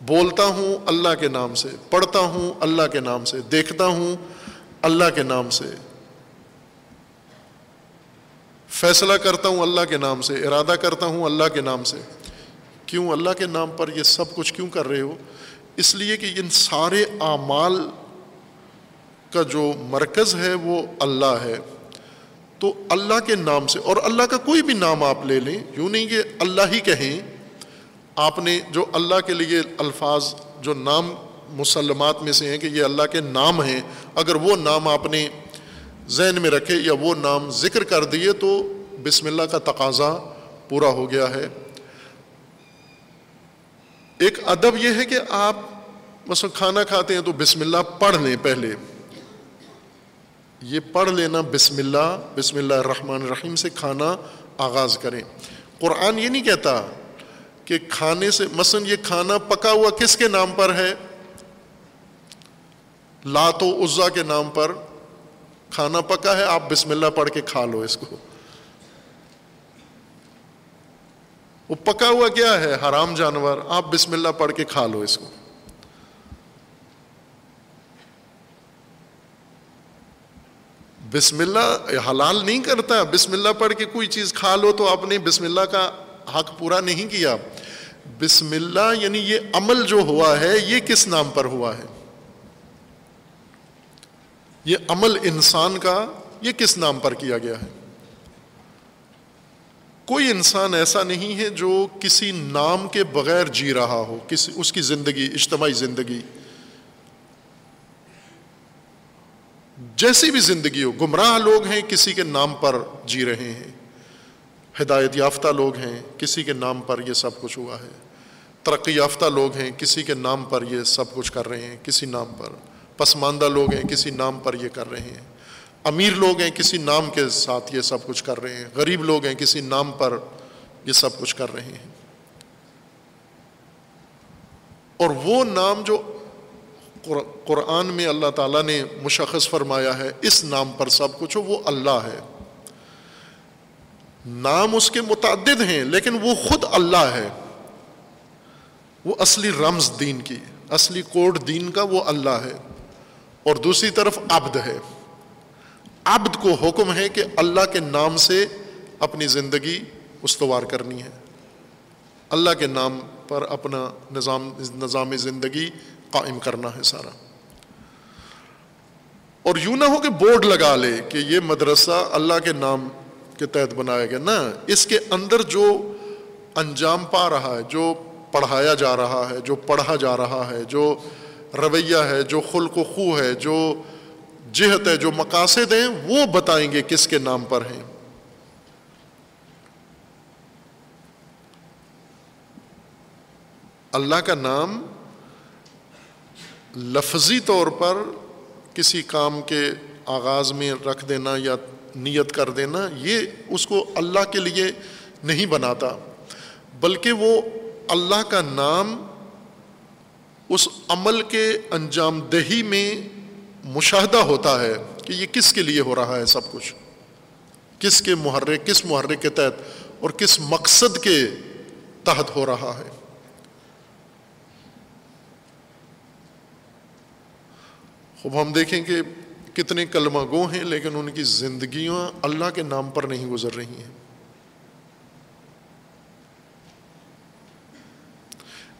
بولتا ہوں اللہ کے نام سے، پڑھتا ہوں اللہ کے نام سے، دیکھتا ہوں اللہ کے نام سے۔ فیصلہ کرتا ہوں اللہ کے نام سے، ارادہ کرتا ہوں اللہ کے نام سے۔ کیوں اللہ کے نام پر یہ سب کچھ کیوں کر رہے ہو؟ اس لیے کہ ان سارے اعمال کا جو مرکز ہے وہ اللہ ہے۔ تو اللہ کے نام سے، اور اللہ کا کوئی بھی نام آپ لے لیں، یوں نہیں کہ اللہ ہی کہیں آپ نے جو اللہ کے لیے الفاظ جو نام مسلمات میں سے ہیں کہ یہ اللہ کے نام ہیں، اگر وہ نام آپ نے ذہن میں رکھے یا وہ نام ذکر کر دیے تو بسم اللہ کا تقاضا پورا ہو گیا ہے۔ ایک ادب یہ ہے کہ آپ مثلا کھانا کھاتے ہیں تو بسم اللہ پڑھ لیں پہلے۔ یہ پڑھ لینا بسم اللہ بسم اللہ الرحمن الرحیم سے کھانا آغاز کریں۔ قرآن یہ نہیں کہتا کہ کھانے سے مثلا یہ کھانا پکا ہوا کس کے نام پر ہے؟ لات و عزا کے نام پر کھانا پکا ہے، آپ بسم اللہ پڑھ کے کھا لو اس کو۔ وہ پکا ہوا کیا ہے؟ حرام جانور، آپ بسم اللہ پڑھ کے کھا لو اس کو۔ بسم اللہ حلال نہیں کرتا، بسم اللہ پڑھ کے کوئی چیز کھا لو تو آپ نے بسم اللہ کا حق پورا نہیں کیا۔ بسم اللہ یعنی یہ عمل جو ہوا ہے، یہ کس نام پر ہوا ہے؟ یہ عمل انسان کا، یہ کس نام پر کیا گیا ہے؟ کوئی انسان ایسا نہیں ہے جو کسی نام کے بغیر جی رہا ہو کسی اس کی زندگی، اجتماعی زندگی۔ جیسی بھی زندگی ہو، گمراہ لوگ ہیں، کسی کے نام پر جی رہے ہیں۔ ہدایت یافتہ لوگ ہیں، کسی کے نام پر یہ سب کچھ ہوا ہے۔ ترقی یافتہ لوگ ہیں، کسی کے نام پر یہ سب کچھ کر رہے ہیں، کسی نام پر۔ پسماندہ لوگ ہیں، کسی نام پر یہ کر رہے ہیں۔ امیر لوگ ہیں، کسی نام کے ساتھ یہ سب کچھ کر رہے ہیں۔ غریب لوگ ہیں، کسی نام پر یہ سب کچھ کر رہے ہیں۔ اور وہ نام جو قرآن میں اللہ تعالیٰ نے مشخص فرمایا ہے، اس نام پر سب کچھ ہو وہ اللہ ہے۔ نام اس کے متعدد ہیں، لیکن وہ خود اللہ ہے۔ وہ اصلی رمز دین کی، اصلی کوڈ دین کا وہ اللہ ہے اور دوسری طرف عبد ہے۔ عبد کو حکم ہے کہ اللہ کے نام سے اپنی زندگی استوار کرنی ہے۔ اللہ کے نام پر اپنا نظام نظام زندگی قائم کرنا ہے سارا۔ اور یوں نہ ہو کہ بورڈ لگا لے کہ یہ مدرسہ اللہ کے نام کے تحت بنایا گیا، نہ، اس کے اندر جو انجام پا رہا ہے، جو پڑھایا جا رہا ہے، جو پڑھا جا رہا ہے، جو رویہ ہے، جو خلق و خو ہے، جو جہت ہے، جو مقاصد ہیں، وہ بتائیں گے کس کے نام پر ہیں۔ اللہ کا نام لفظی طور پر کسی کام کے آغاز میں رکھ دینا یا نیت کر دینا، یہ اس کو اللہ کے لیے نہیں بناتا، بلکہ وہ اللہ کا نام اس عمل کے انجام دہی میں مشاہدہ ہوتا ہے کہ یہ کس کے لیے ہو رہا ہے سب کچھ؟ کس کے محرک کس محرک کے تحت اور کس مقصد کے تحت ہو رہا ہے؟ خوب، ہم دیکھیں کہ کتنے کلمہ گو ہیں لیکن ان کی زندگیاں اللہ کے نام پر نہیں گزر رہی ہیں۔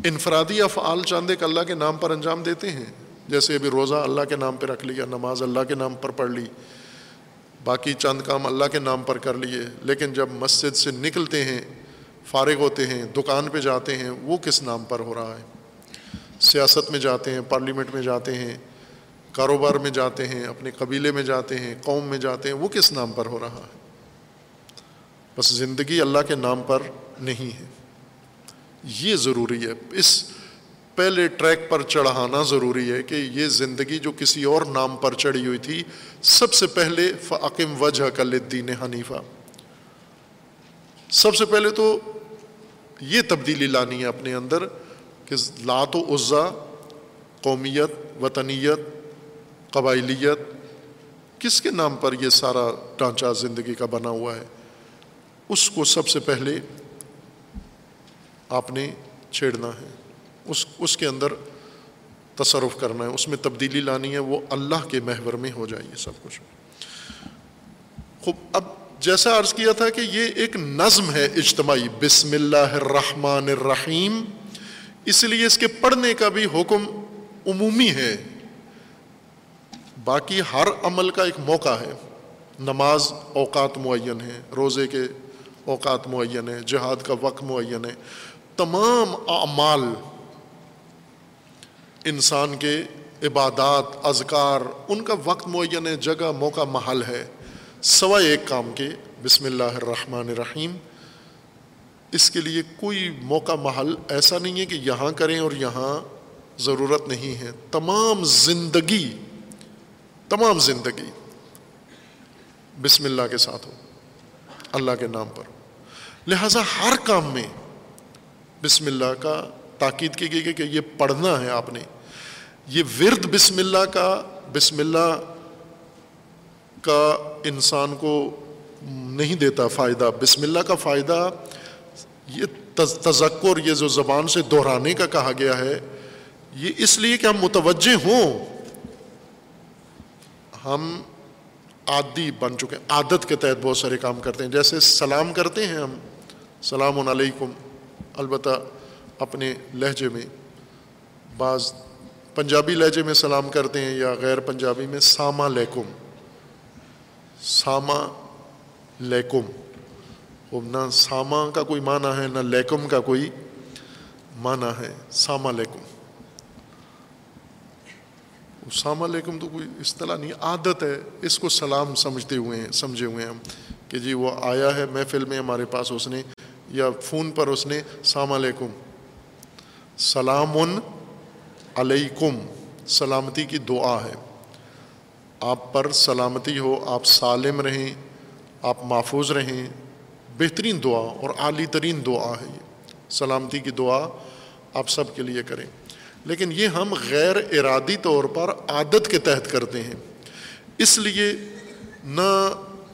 انفرادی افعال چاندے ایک اللہ کے نام پر انجام دیتے ہیں۔ جیسے ابھی روزہ اللہ کے نام پہ رکھ لیا، نماز اللہ کے نام پر پڑھ لی، باقی چند کام اللہ کے نام پر کر لیے۔ لیکن جب مسجد سے نکلتے ہیں، فارغ ہوتے ہیں، دکان پہ جاتے ہیں، وہ کس نام پر ہو رہا ہے؟ سیاست میں جاتے ہیں، پارلیمنٹ میں جاتے ہیں، کاروبار میں جاتے ہیں، اپنے قبیلے میں جاتے ہیں، قوم میں جاتے ہیں، وہ کس نام پر ہو رہا ہے؟ بس زندگی اللہ کے نام پر نہیں ہے۔ یہ ضروری ہے۔ اس پہلے ٹریک پر چڑھانا ضروری ہے کہ یہ زندگی جو کسی اور نام پر چڑھی ہوئی تھی، سب سے پہلے فعقم وجہ کل دین حنیفہ۔ سب سے پہلے تو یہ تبدیلی لانی ہے اپنے اندر کہ لات و عزا قومیت، وطنیت، قبائلیت، کس کے نام پر یہ سارا ڈھانچہ زندگی کا بنا ہوا ہے؟ اس کو سب سے پہلے آپ نے چھیڑنا ہے۔ اس اس کے اندر تصرف کرنا ہے، اس میں تبدیلی لانی ہے، وہ اللہ کے محور میں ہو جائے سب کچھ۔ خوب، اب جیسا عرض کیا تھا کہ یہ ایک نظم ہے اجتماعی، بسم اللہ الرحمن الرحیم۔ اس لیے اس کے پڑھنے کا بھی حکم عمومی ہے۔ باقی ہر عمل کا ایک موقع ہے۔ نماز اوقات معین ہے، روزے کے اوقات معین ہے، جہاد کا وقت معین ہے۔ تمام اعمال انسان کے عبادات، اذکار، ان کا وقت معین ہے جگہ، موقع، محل ہے، سوائے ایک کام کے۔ بسم اللہ الرحمن الرحیم۔ اس کے لیے کوئی موقع، محل ایسا نہیں ہے کہ یہاں کریں اور یہاں ضرورت نہیں ہے۔ تمام زندگی تمام زندگی بسم اللہ کے ساتھ ہو، اللہ کے نام پر۔ لہذا ہر کام میں بسم اللہ کا تاکید کی گئی کہ یہ پڑھنا ہے آپ نے۔ یہ ورد بسم اللہ کا، بسم اللہ کا انسان کو نہیں دیتا فائدہ۔ بسم اللہ کا فائدہ، یہ تذکر، یہ جو زبان سے دہرانے کا کہا گیا ہے، یہ اس لیے کہ ہم متوجہ ہوں۔ ہم عادی بن چکے ہیں، عادت کے تحت بہت سارے کام کرتے ہیں۔ جیسے سلام کرتے ہیں ہم، سلام علیکم۔ البتہ اپنے لہجے میں بعض پنجابی لہجے میں سلام کرتے ہیں یا غیر پنجابی میں ساما لیکم ساما لیکم۔ نہ ساما کا کوئی معنی ہے، نہ لیکم کا کوئی معنی ہے، ساما لیکم۔ السلام علیکم تو کوئی اصطلاح نہیں، عادت ہے۔ اس کو سلام سمجھتے ہوئے ہیں، سمجھے ہوئے ہیں ہم کہ جی وہ آیا ہے، محفل میں ہمارے پاس، اس نے یا فون پر اس نے السلام علیکم۔ سلام علیکم۔ سلامتی کی دعا ہے۔ آپ پر سلامتی ہو، آپ سالم رہیں، آپ محفوظ رہیں۔ بہترین دعا اور اعلی ترین دعا ہے یہ۔ سلامتی کی دعا آپ سب کے لیے کریں۔ لیکن یہ ہم غیر ارادی طور پر عادت کے تحت کرتے ہیں۔ اس لیے نہ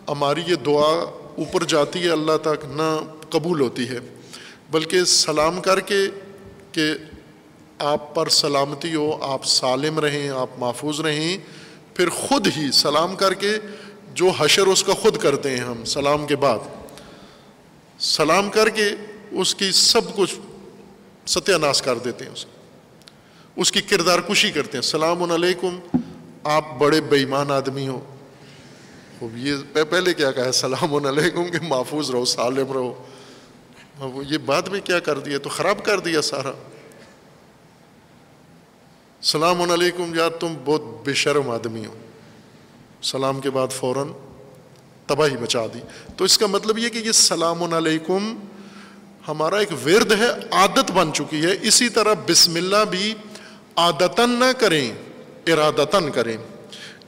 ہماری یہ دعا اوپر جاتی ہے اللہ تک، نہ قبول ہوتی ہے۔ بلکہ سلام کر کے کہ آپ پر سلامتی ہو، آپ سالم رہیں، آپ محفوظ رہیں، پھر خود ہی سلام کر کے جو حشر اس کا خود کرتے ہیں ہم، سلام کے بعد۔ سلام کر کے اس کی سب کچھ ستیہ ناش کر دیتے ہیں اس اس کی کردار کشی کرتے ہیں۔ السلام علیکم، آپ بڑے بےمان آدمی ہو۔ یہ پہلے کیا کہا ہے؟ السلام علیکم کہ محفوظ رہو، سالم رہو۔ وہ یہ بعد میں کیا کر دیا تو خراب کر دیا سارا۔ السلام علیکم، یار تم بہت بے شرم آدمی ہو۔ سلام کے بعد فوراً تباہی بچا دی۔ تو اس کا مطلب یہ کہ یہ سلام علیکم ہمارا ایک ورد ہے، عادت بن چکی ہے۔ اسی طرح بسم اللہ بھی عادتاً نہ کریں، ارادتاً کریں۔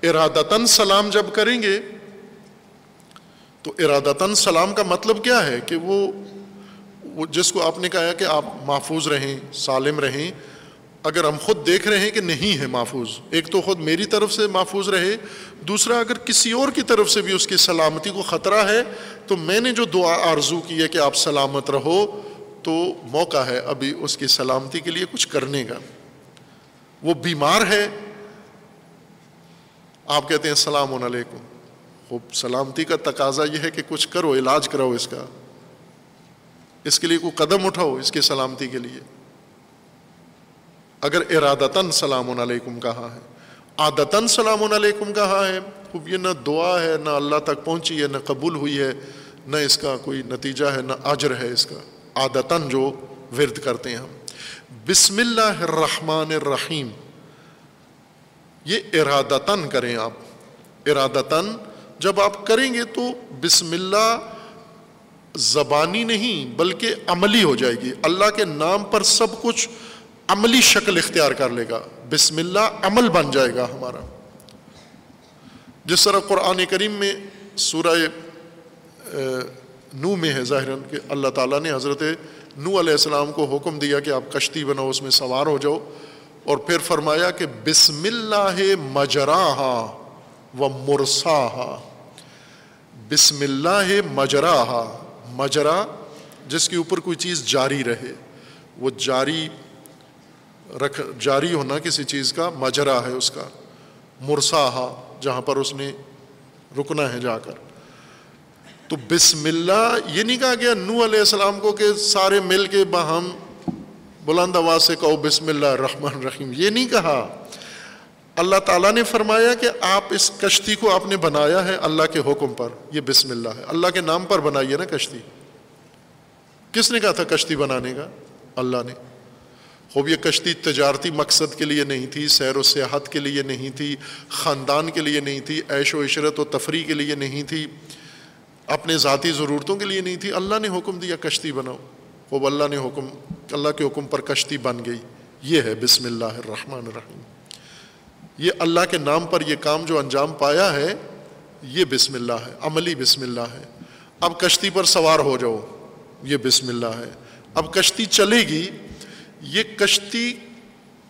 ارادتاً سلام جب کریں گے تو ارادتاً سلام کا مطلب کیا ہے کہ وہ جس کو آپ نے کہا کہ آپ محفوظ رہیں، سالم رہیں، اگر ہم خود دیکھ رہے ہیں کہ نہیں ہے محفوظ، ایک تو خود میری طرف سے محفوظ رہے، دوسرا اگر کسی اور کی طرف سے بھی اس کی سلامتی کو خطرہ ہے، تو میں نے جو دعا آرزو کی ہے کہ آپ سلامت رہو، تو موقع ہے ابھی اس کی سلامتی کے لیے کچھ کرنے کا۔ وہ بیمار ہے، آپ کہتے ہیں السلام علیکم۔ خوب سلامتی کا تقاضا یہ ہے کہ کچھ کرو، علاج کراؤ اس کا۔ اس کے لیے کوئی قدم اٹھاؤ اس کی سلامتی کے لیے۔ اگر ارادتاً سلام علیکم کہا ہے، عادتاً سلام علیکم کہا ہے، خوب یہ نہ دعا ہے، نہ اللہ تک پہنچی ہے، نہ قبول ہوئی ہے، نہ اس کا کوئی نتیجہ ہے، نہ اجر ہے اس کا۔ عادتاً جو ورد کرتے ہیں ہم۔ بسم اللہ الرحمن الرحیم۔ یہ ارادتاً کریں آپ۔ ارادتاً جب آپ کریں گے تو بسم اللہ زبانی نہیں بلکہ عملی ہو جائے گی۔ اللہ کے نام پر سب کچھ عملی شکل اختیار کر لے گا۔ بسم اللہ، عمل بن جائے گا ہمارا۔ جس طرح قرآن کریم میں سورہ نو میں ہے ظاہر کہ اللہ تعالیٰ نے حضرت نو علیہ السلام کو حکم دیا کہ آپ کشتی بناؤ، اس میں سوار ہو جاؤ۔ اور پھر فرمایا کہ بسم اللہ مجراہا و مرساہا۔ بسم اللہ مجراہا۔ مجرا جس کے اوپر کوئی چیز جاری رہے، وہ جاری رکھ، جاری ہونا کسی چیز کا، مجرا ہے اس کا مرساہا جہاں پر اس نے رکنا ہے جا کر۔ تو بسم اللہ، یہ نہیں کہا گیا نو علیہ السلام کو کہ سارے مل کے باہم بلند آواز سے کہو بسم اللہ الرحمن الرحیم، یہ نہیں کہا۔ اللہ تعالیٰ نے فرمایا کہ آپ اس کشتی کو آپ نے بنایا ہے اللہ کے حکم پر، یہ بسم اللہ ہے۔ اللہ کے نام پر بنائی ہے نا کشتی۔ کس نے کہا تھا کشتی بنانے کا؟ اللہ نے۔ خوب، یہ کشتی تجارتی مقصد کے لیے نہیں تھی، سیر و سیاحت کے لیے نہیں تھی، خاندان کے لیے نہیں تھی، عیش و عشرت و تفریح کے لیے نہیں تھی، اپنے ذاتی ضرورتوں کے لیے نہیں تھی۔ اللہ نے حکم دیا کشتی بناؤ۔ خوب، اللہ نے حکم، اللہ کے حکم پر کشتی بن گئی۔ یہ ہے بسم اللہ الرحمن الرحیم۔ یہ اللہ کے نام پر یہ کام جو انجام پایا ہے، یہ بسم اللہ ہے، عملی بسم اللہ ہے۔ اب کشتی پر سوار ہو جاؤ، یہ بسم اللہ ہے۔ اب کشتی چلے گی، یہ کشتی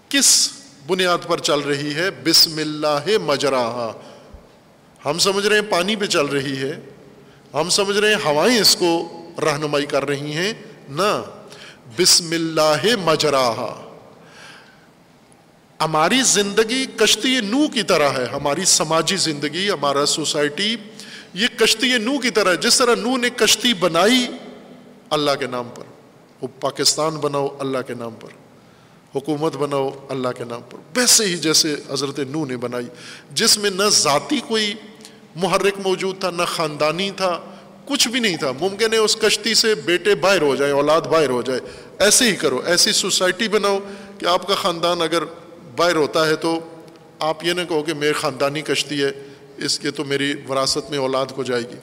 کس بنیاد پر چل رہی ہے؟ بسم اللہ مجراہا۔ ہم سمجھ رہے ہیں پانی پہ چل رہی ہے، ہم سمجھ رہے ہیں ہوائیں اس کو رہنمائی کر رہی ہیں۔ نہ، بسم اللہ مجراہا۔ ہماری زندگی کشتی نو کی طرح ہے، ہماری سماجی زندگی، ہمارا سوسائٹی، یہ کشتی نو کی طرح ہے۔ جس طرح نو نے کشتی بنائی اللہ کے نام پر، وہ پاکستان بناؤ اللہ کے نام پر، حکومت بناؤ اللہ کے نام پر۔ ویسے ہی جیسے حضرت نو نے بنائی، جس میں نہ ذاتی کوئی محرک موجود تھا، نہ خاندانی تھا، کچھ بھی نہیں تھا۔ ممکن ہے اس کشتی سے بیٹے باہر ہو جائیں، اولاد باہر ہو جائے۔ ایسے ہی کرو، ایسی سوسائٹی بناؤ کہ آپ کا خاندان اگر باہر ہوتا ہے تو آپ یہ نہ کہو کہ میرے خاندانی کشتی ہے، اس کے تو میری وراثت میں اولاد کو جائے گی۔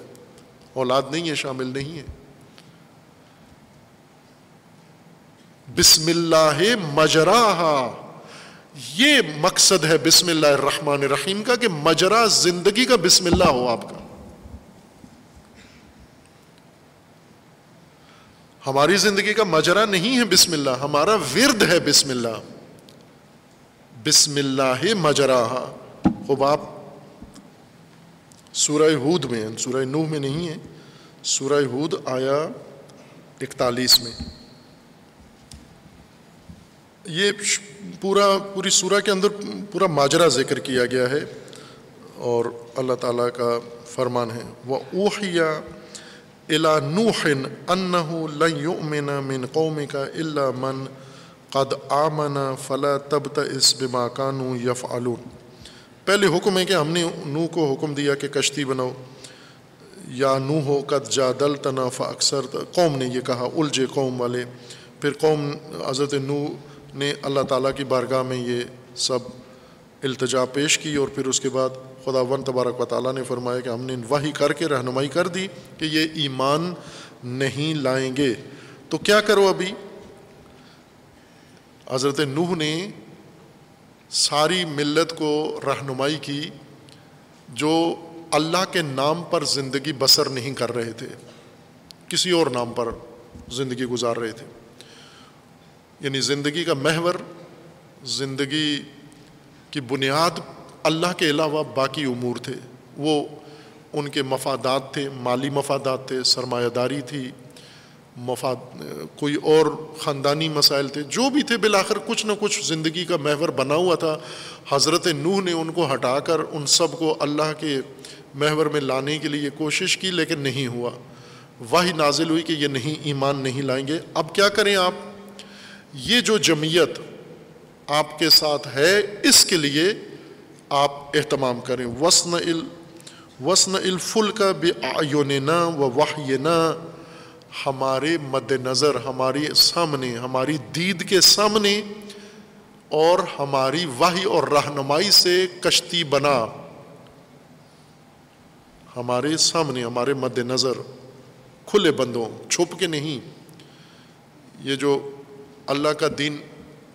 اولاد نہیں ہے، شامل نہیں ہے۔ بسم اللہ مجرا یہ مقصد ہے بسم اللہ الرحمن الرحیم کا کہ مجرا زندگی کا بسم اللہ ہو آپ کا۔ ہماری زندگی کا مجرا نہیں ہے بسم اللہ ہمارا ورد ہے بسم اللہ بسم اللہ مجرا خوب آپ، سورہ ہود میں، سورہ نوح میں نہیں ہے، سورہ ہود آیا اکتالیس میں۔ یہ پورا، پوری سورہ کے اندر پورا ماجرا ذکر کیا گیا ہے اور اللہ تعالیٰ کا فرمان ہے۔ وہ اوحیا الا نوحن انََََََََََََََََََََََََََََََََََََََََََََََََََََََََََََََََََََََََ قد آمن فلا تب اس بما کانو یف پہلے حکم ہے کہ ہم نے نو کو حکم دیا کہ کشتی بناؤ۔ یا نو ہو قد جا دل تناف اکثر قوم نے یہ کہا، الجھے قوم والے۔ پھر قوم حضرت نو نے اللہ تعالیٰ کی بارگاہ میں یہ سب التجا پیش کی اور پھر اس کے بعد خدا ون تبارک و تعالیٰ نے فرمایا کہ ہم نے وہی کر کے رہنمائی کر دی کہ یہ ایمان نہیں لائیں گے۔ تو کیا کرو ابھی؟ حضرت نوح نے ساری ملت کو رہنمائی کی جو اللہ کے نام پر زندگی بسر نہیں کر رہے تھے، کسی اور نام پر زندگی گزار رہے تھے۔ یعنی زندگی کا محور، زندگی کی بنیاد اللہ کے علاوہ باقی امور تھے۔ وہ ان کے مفادات تھے، مالی مفادات تھے، سرمایہ داری تھی مفاد کوئی اور خاندانی مسائل تھے، جو بھی تھے، بالآخر کچھ نہ کچھ زندگی کا محور بنا ہوا تھا۔ حضرت نوح نے ان کو ہٹا کر ان سب کو اللہ کے محور میں لانے کے لیے کوشش کی، لیکن نہیں ہوا۔ واہی نازل ہوئی کہ یہ نہیں، ایمان نہیں لائیں گے۔ اب کیا کریں آپ؟ یہ جو جمعیت آپ کے ساتھ ہے، اس کے لیے آپ اہتمام کریں۔ وسن ال وسن الفل کا بے آیوننا و واہ ہمارے مد نظر ہماری سامنے، ہماری دید کے سامنے اور ہماری واہی اور رہنمائی سے کشتی بنا۔ ہمارے سامنے، ہمارے مد نظر کھلے بندوں، چھپ کے نہیں۔ یہ جو اللہ کا دین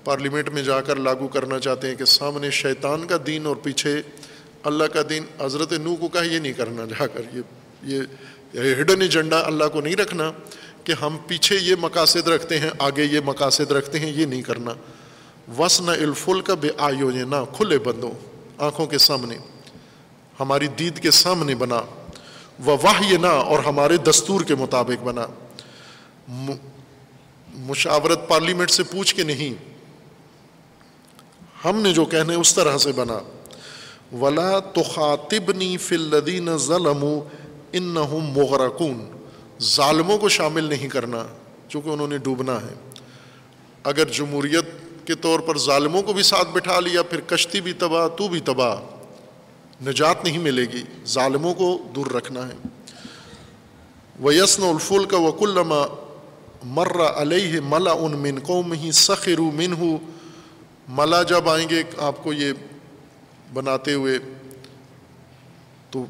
پارلیمنٹ میں جا کر لاگو کرنا چاہتے ہیں کہ سامنے شیطان کا دین اور پیچھے اللہ کا دین، حضرت نو کو کہا یہ نہیں کرنا۔ جا کر یہ یہ ہڈن ایجنڈا اللہ کو نہیں رکھنا کہ ہم پیچھے یہ مقاصد رکھتے ہیں، آگے یہ مقاصد رکھتے ہیں، یہ نہیں کرنا۔ وس نہ الفل کا بے آیو نہ کھلے بندوں، آنکھوں کے سامنے، ہماری دید کے سامنے بنا۔ وہ واہ نہ اور ہمارے دستور کے مطابق بنا۔ مشاورت پارلیمنٹ سے پوچھ کے نہیں۔ ہم نے جو کہنے، اس طرح سے بنا۔ ولا تو خاطبنی فلدین ظلم ان مغرکون ظالموں کو شامل نہیں کرنا چونکہ انہوں نے ڈوبنا ہے۔ اگر جمہوریت کے طور پر ظالموں کو بھی ساتھ بٹھا لیا، پھر کشتی بھی تباہ، تو بھی تباہ۔ نجات نہیں ملے گی، ظالموں کو دور رکھنا ہے۔ وہ یسن الفول کا وک الما مرہ علیہ ملا ان من قوم ہی سخرو من ہو ملا جب آئیں گے، آپ کو یہ بناتے ہوئے تو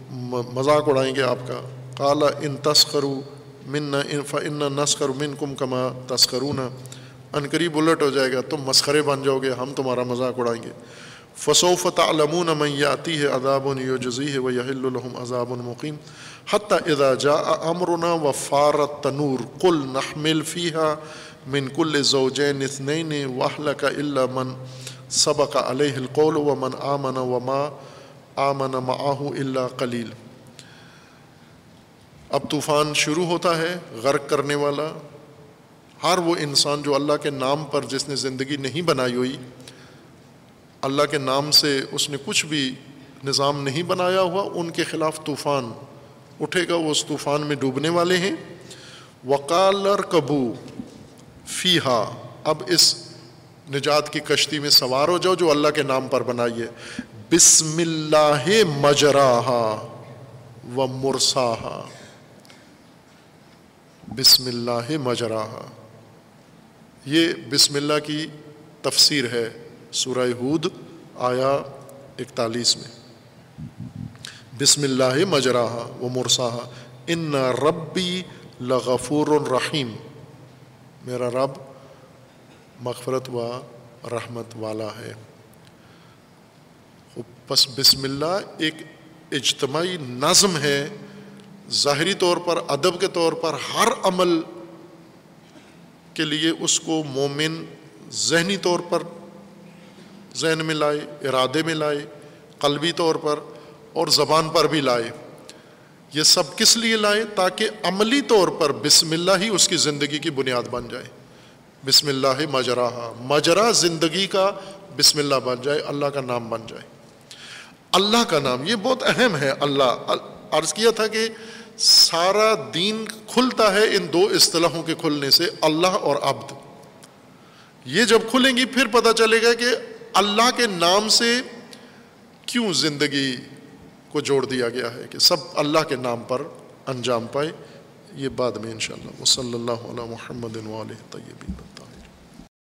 مذاق اڑائیں گے آپ کا۔ کالا ان تسکرو من ان نسخر من کم کما تسکرون ان قریب الٹ ہو جائے گا، تم مسخرے بن جاؤ گے، ہم تمہارا مذاق اڑائیں گے۔ فصوفت علمون من یاتی ہے اداب یو جزی ہے وہ یہل الحم عذاب المقیم حتیٰ ادا جا امرنا و فارت تنور کل نحمل فیحہ من کل زوجین اثنین واہل کا اللہ من سبق علیہ القول و من آمن و ما آمن معاہ اللہ قلیل۔ اب طوفان شروع ہوتا ہے، غرق کرنے والا۔ ہر وہ انسان جو اللہ کے نام پر جس نے زندگی نہیں بنائی ہوئی، اللہ کے نام سے اس نے کچھ بھی نظام نہیں بنایا ہوا، ان کے خلاف طوفان اٹھے گا۔ وہ اس طوفان میں ڈوبنے والے ہیں۔ وکالر کبو فی ہا اب اس نجات کی کشتی میں سوار ہو جاؤ جو اللہ کے نام پر بنائیے بسم اللہ مجراہا و مرساہا بسم اللہ مجراہا یہ بسم اللہ کی تفسیر ہے سورہ ہود آیا اکتالیس میں. بسم اللہ مجراہا و مرساہا ان ربی لغفور الرحیم میرا رب مغفرت و رحمت والا ہے بس بسم اللہ ایک اجتماعی نظم ہے، ظاہری طور پر، ادب کے طور پر ہر عمل کے لیے اس کو مومن ذہنی طور پر ذہن میں لائے، ارادے میں لائے، قلبی طور پر اور زبان پر بھی لائے۔ یہ سب کس لیے لائے؟ تاکہ عملی طور پر بسم اللہ ہی اس کی زندگی کی بنیاد بن جائے۔ بسم اللہ مجرا مجرا زندگی کا بسم اللہ بن جائے، اللہ کا نام بن جائے۔ اللہ کا نام، یہ بہت اہم ہے۔ اللہ، عرض کیا تھا کہ سارا دین کھلتا ہے ان دو اصطلاحوں کے کھلنے سے، اللہ اور عبد۔ یہ جب کھلیں گی، پھر پتہ چلے گا کہ اللہ کے نام سے کیوں زندگی کو جوڑ دیا گیا ہے کہ سب اللہ کے نام پر انجام پائے۔ یہ بعد میں انشاءاللہ۔ شاء اللہ و اللہ علیہ محمد طیبین۔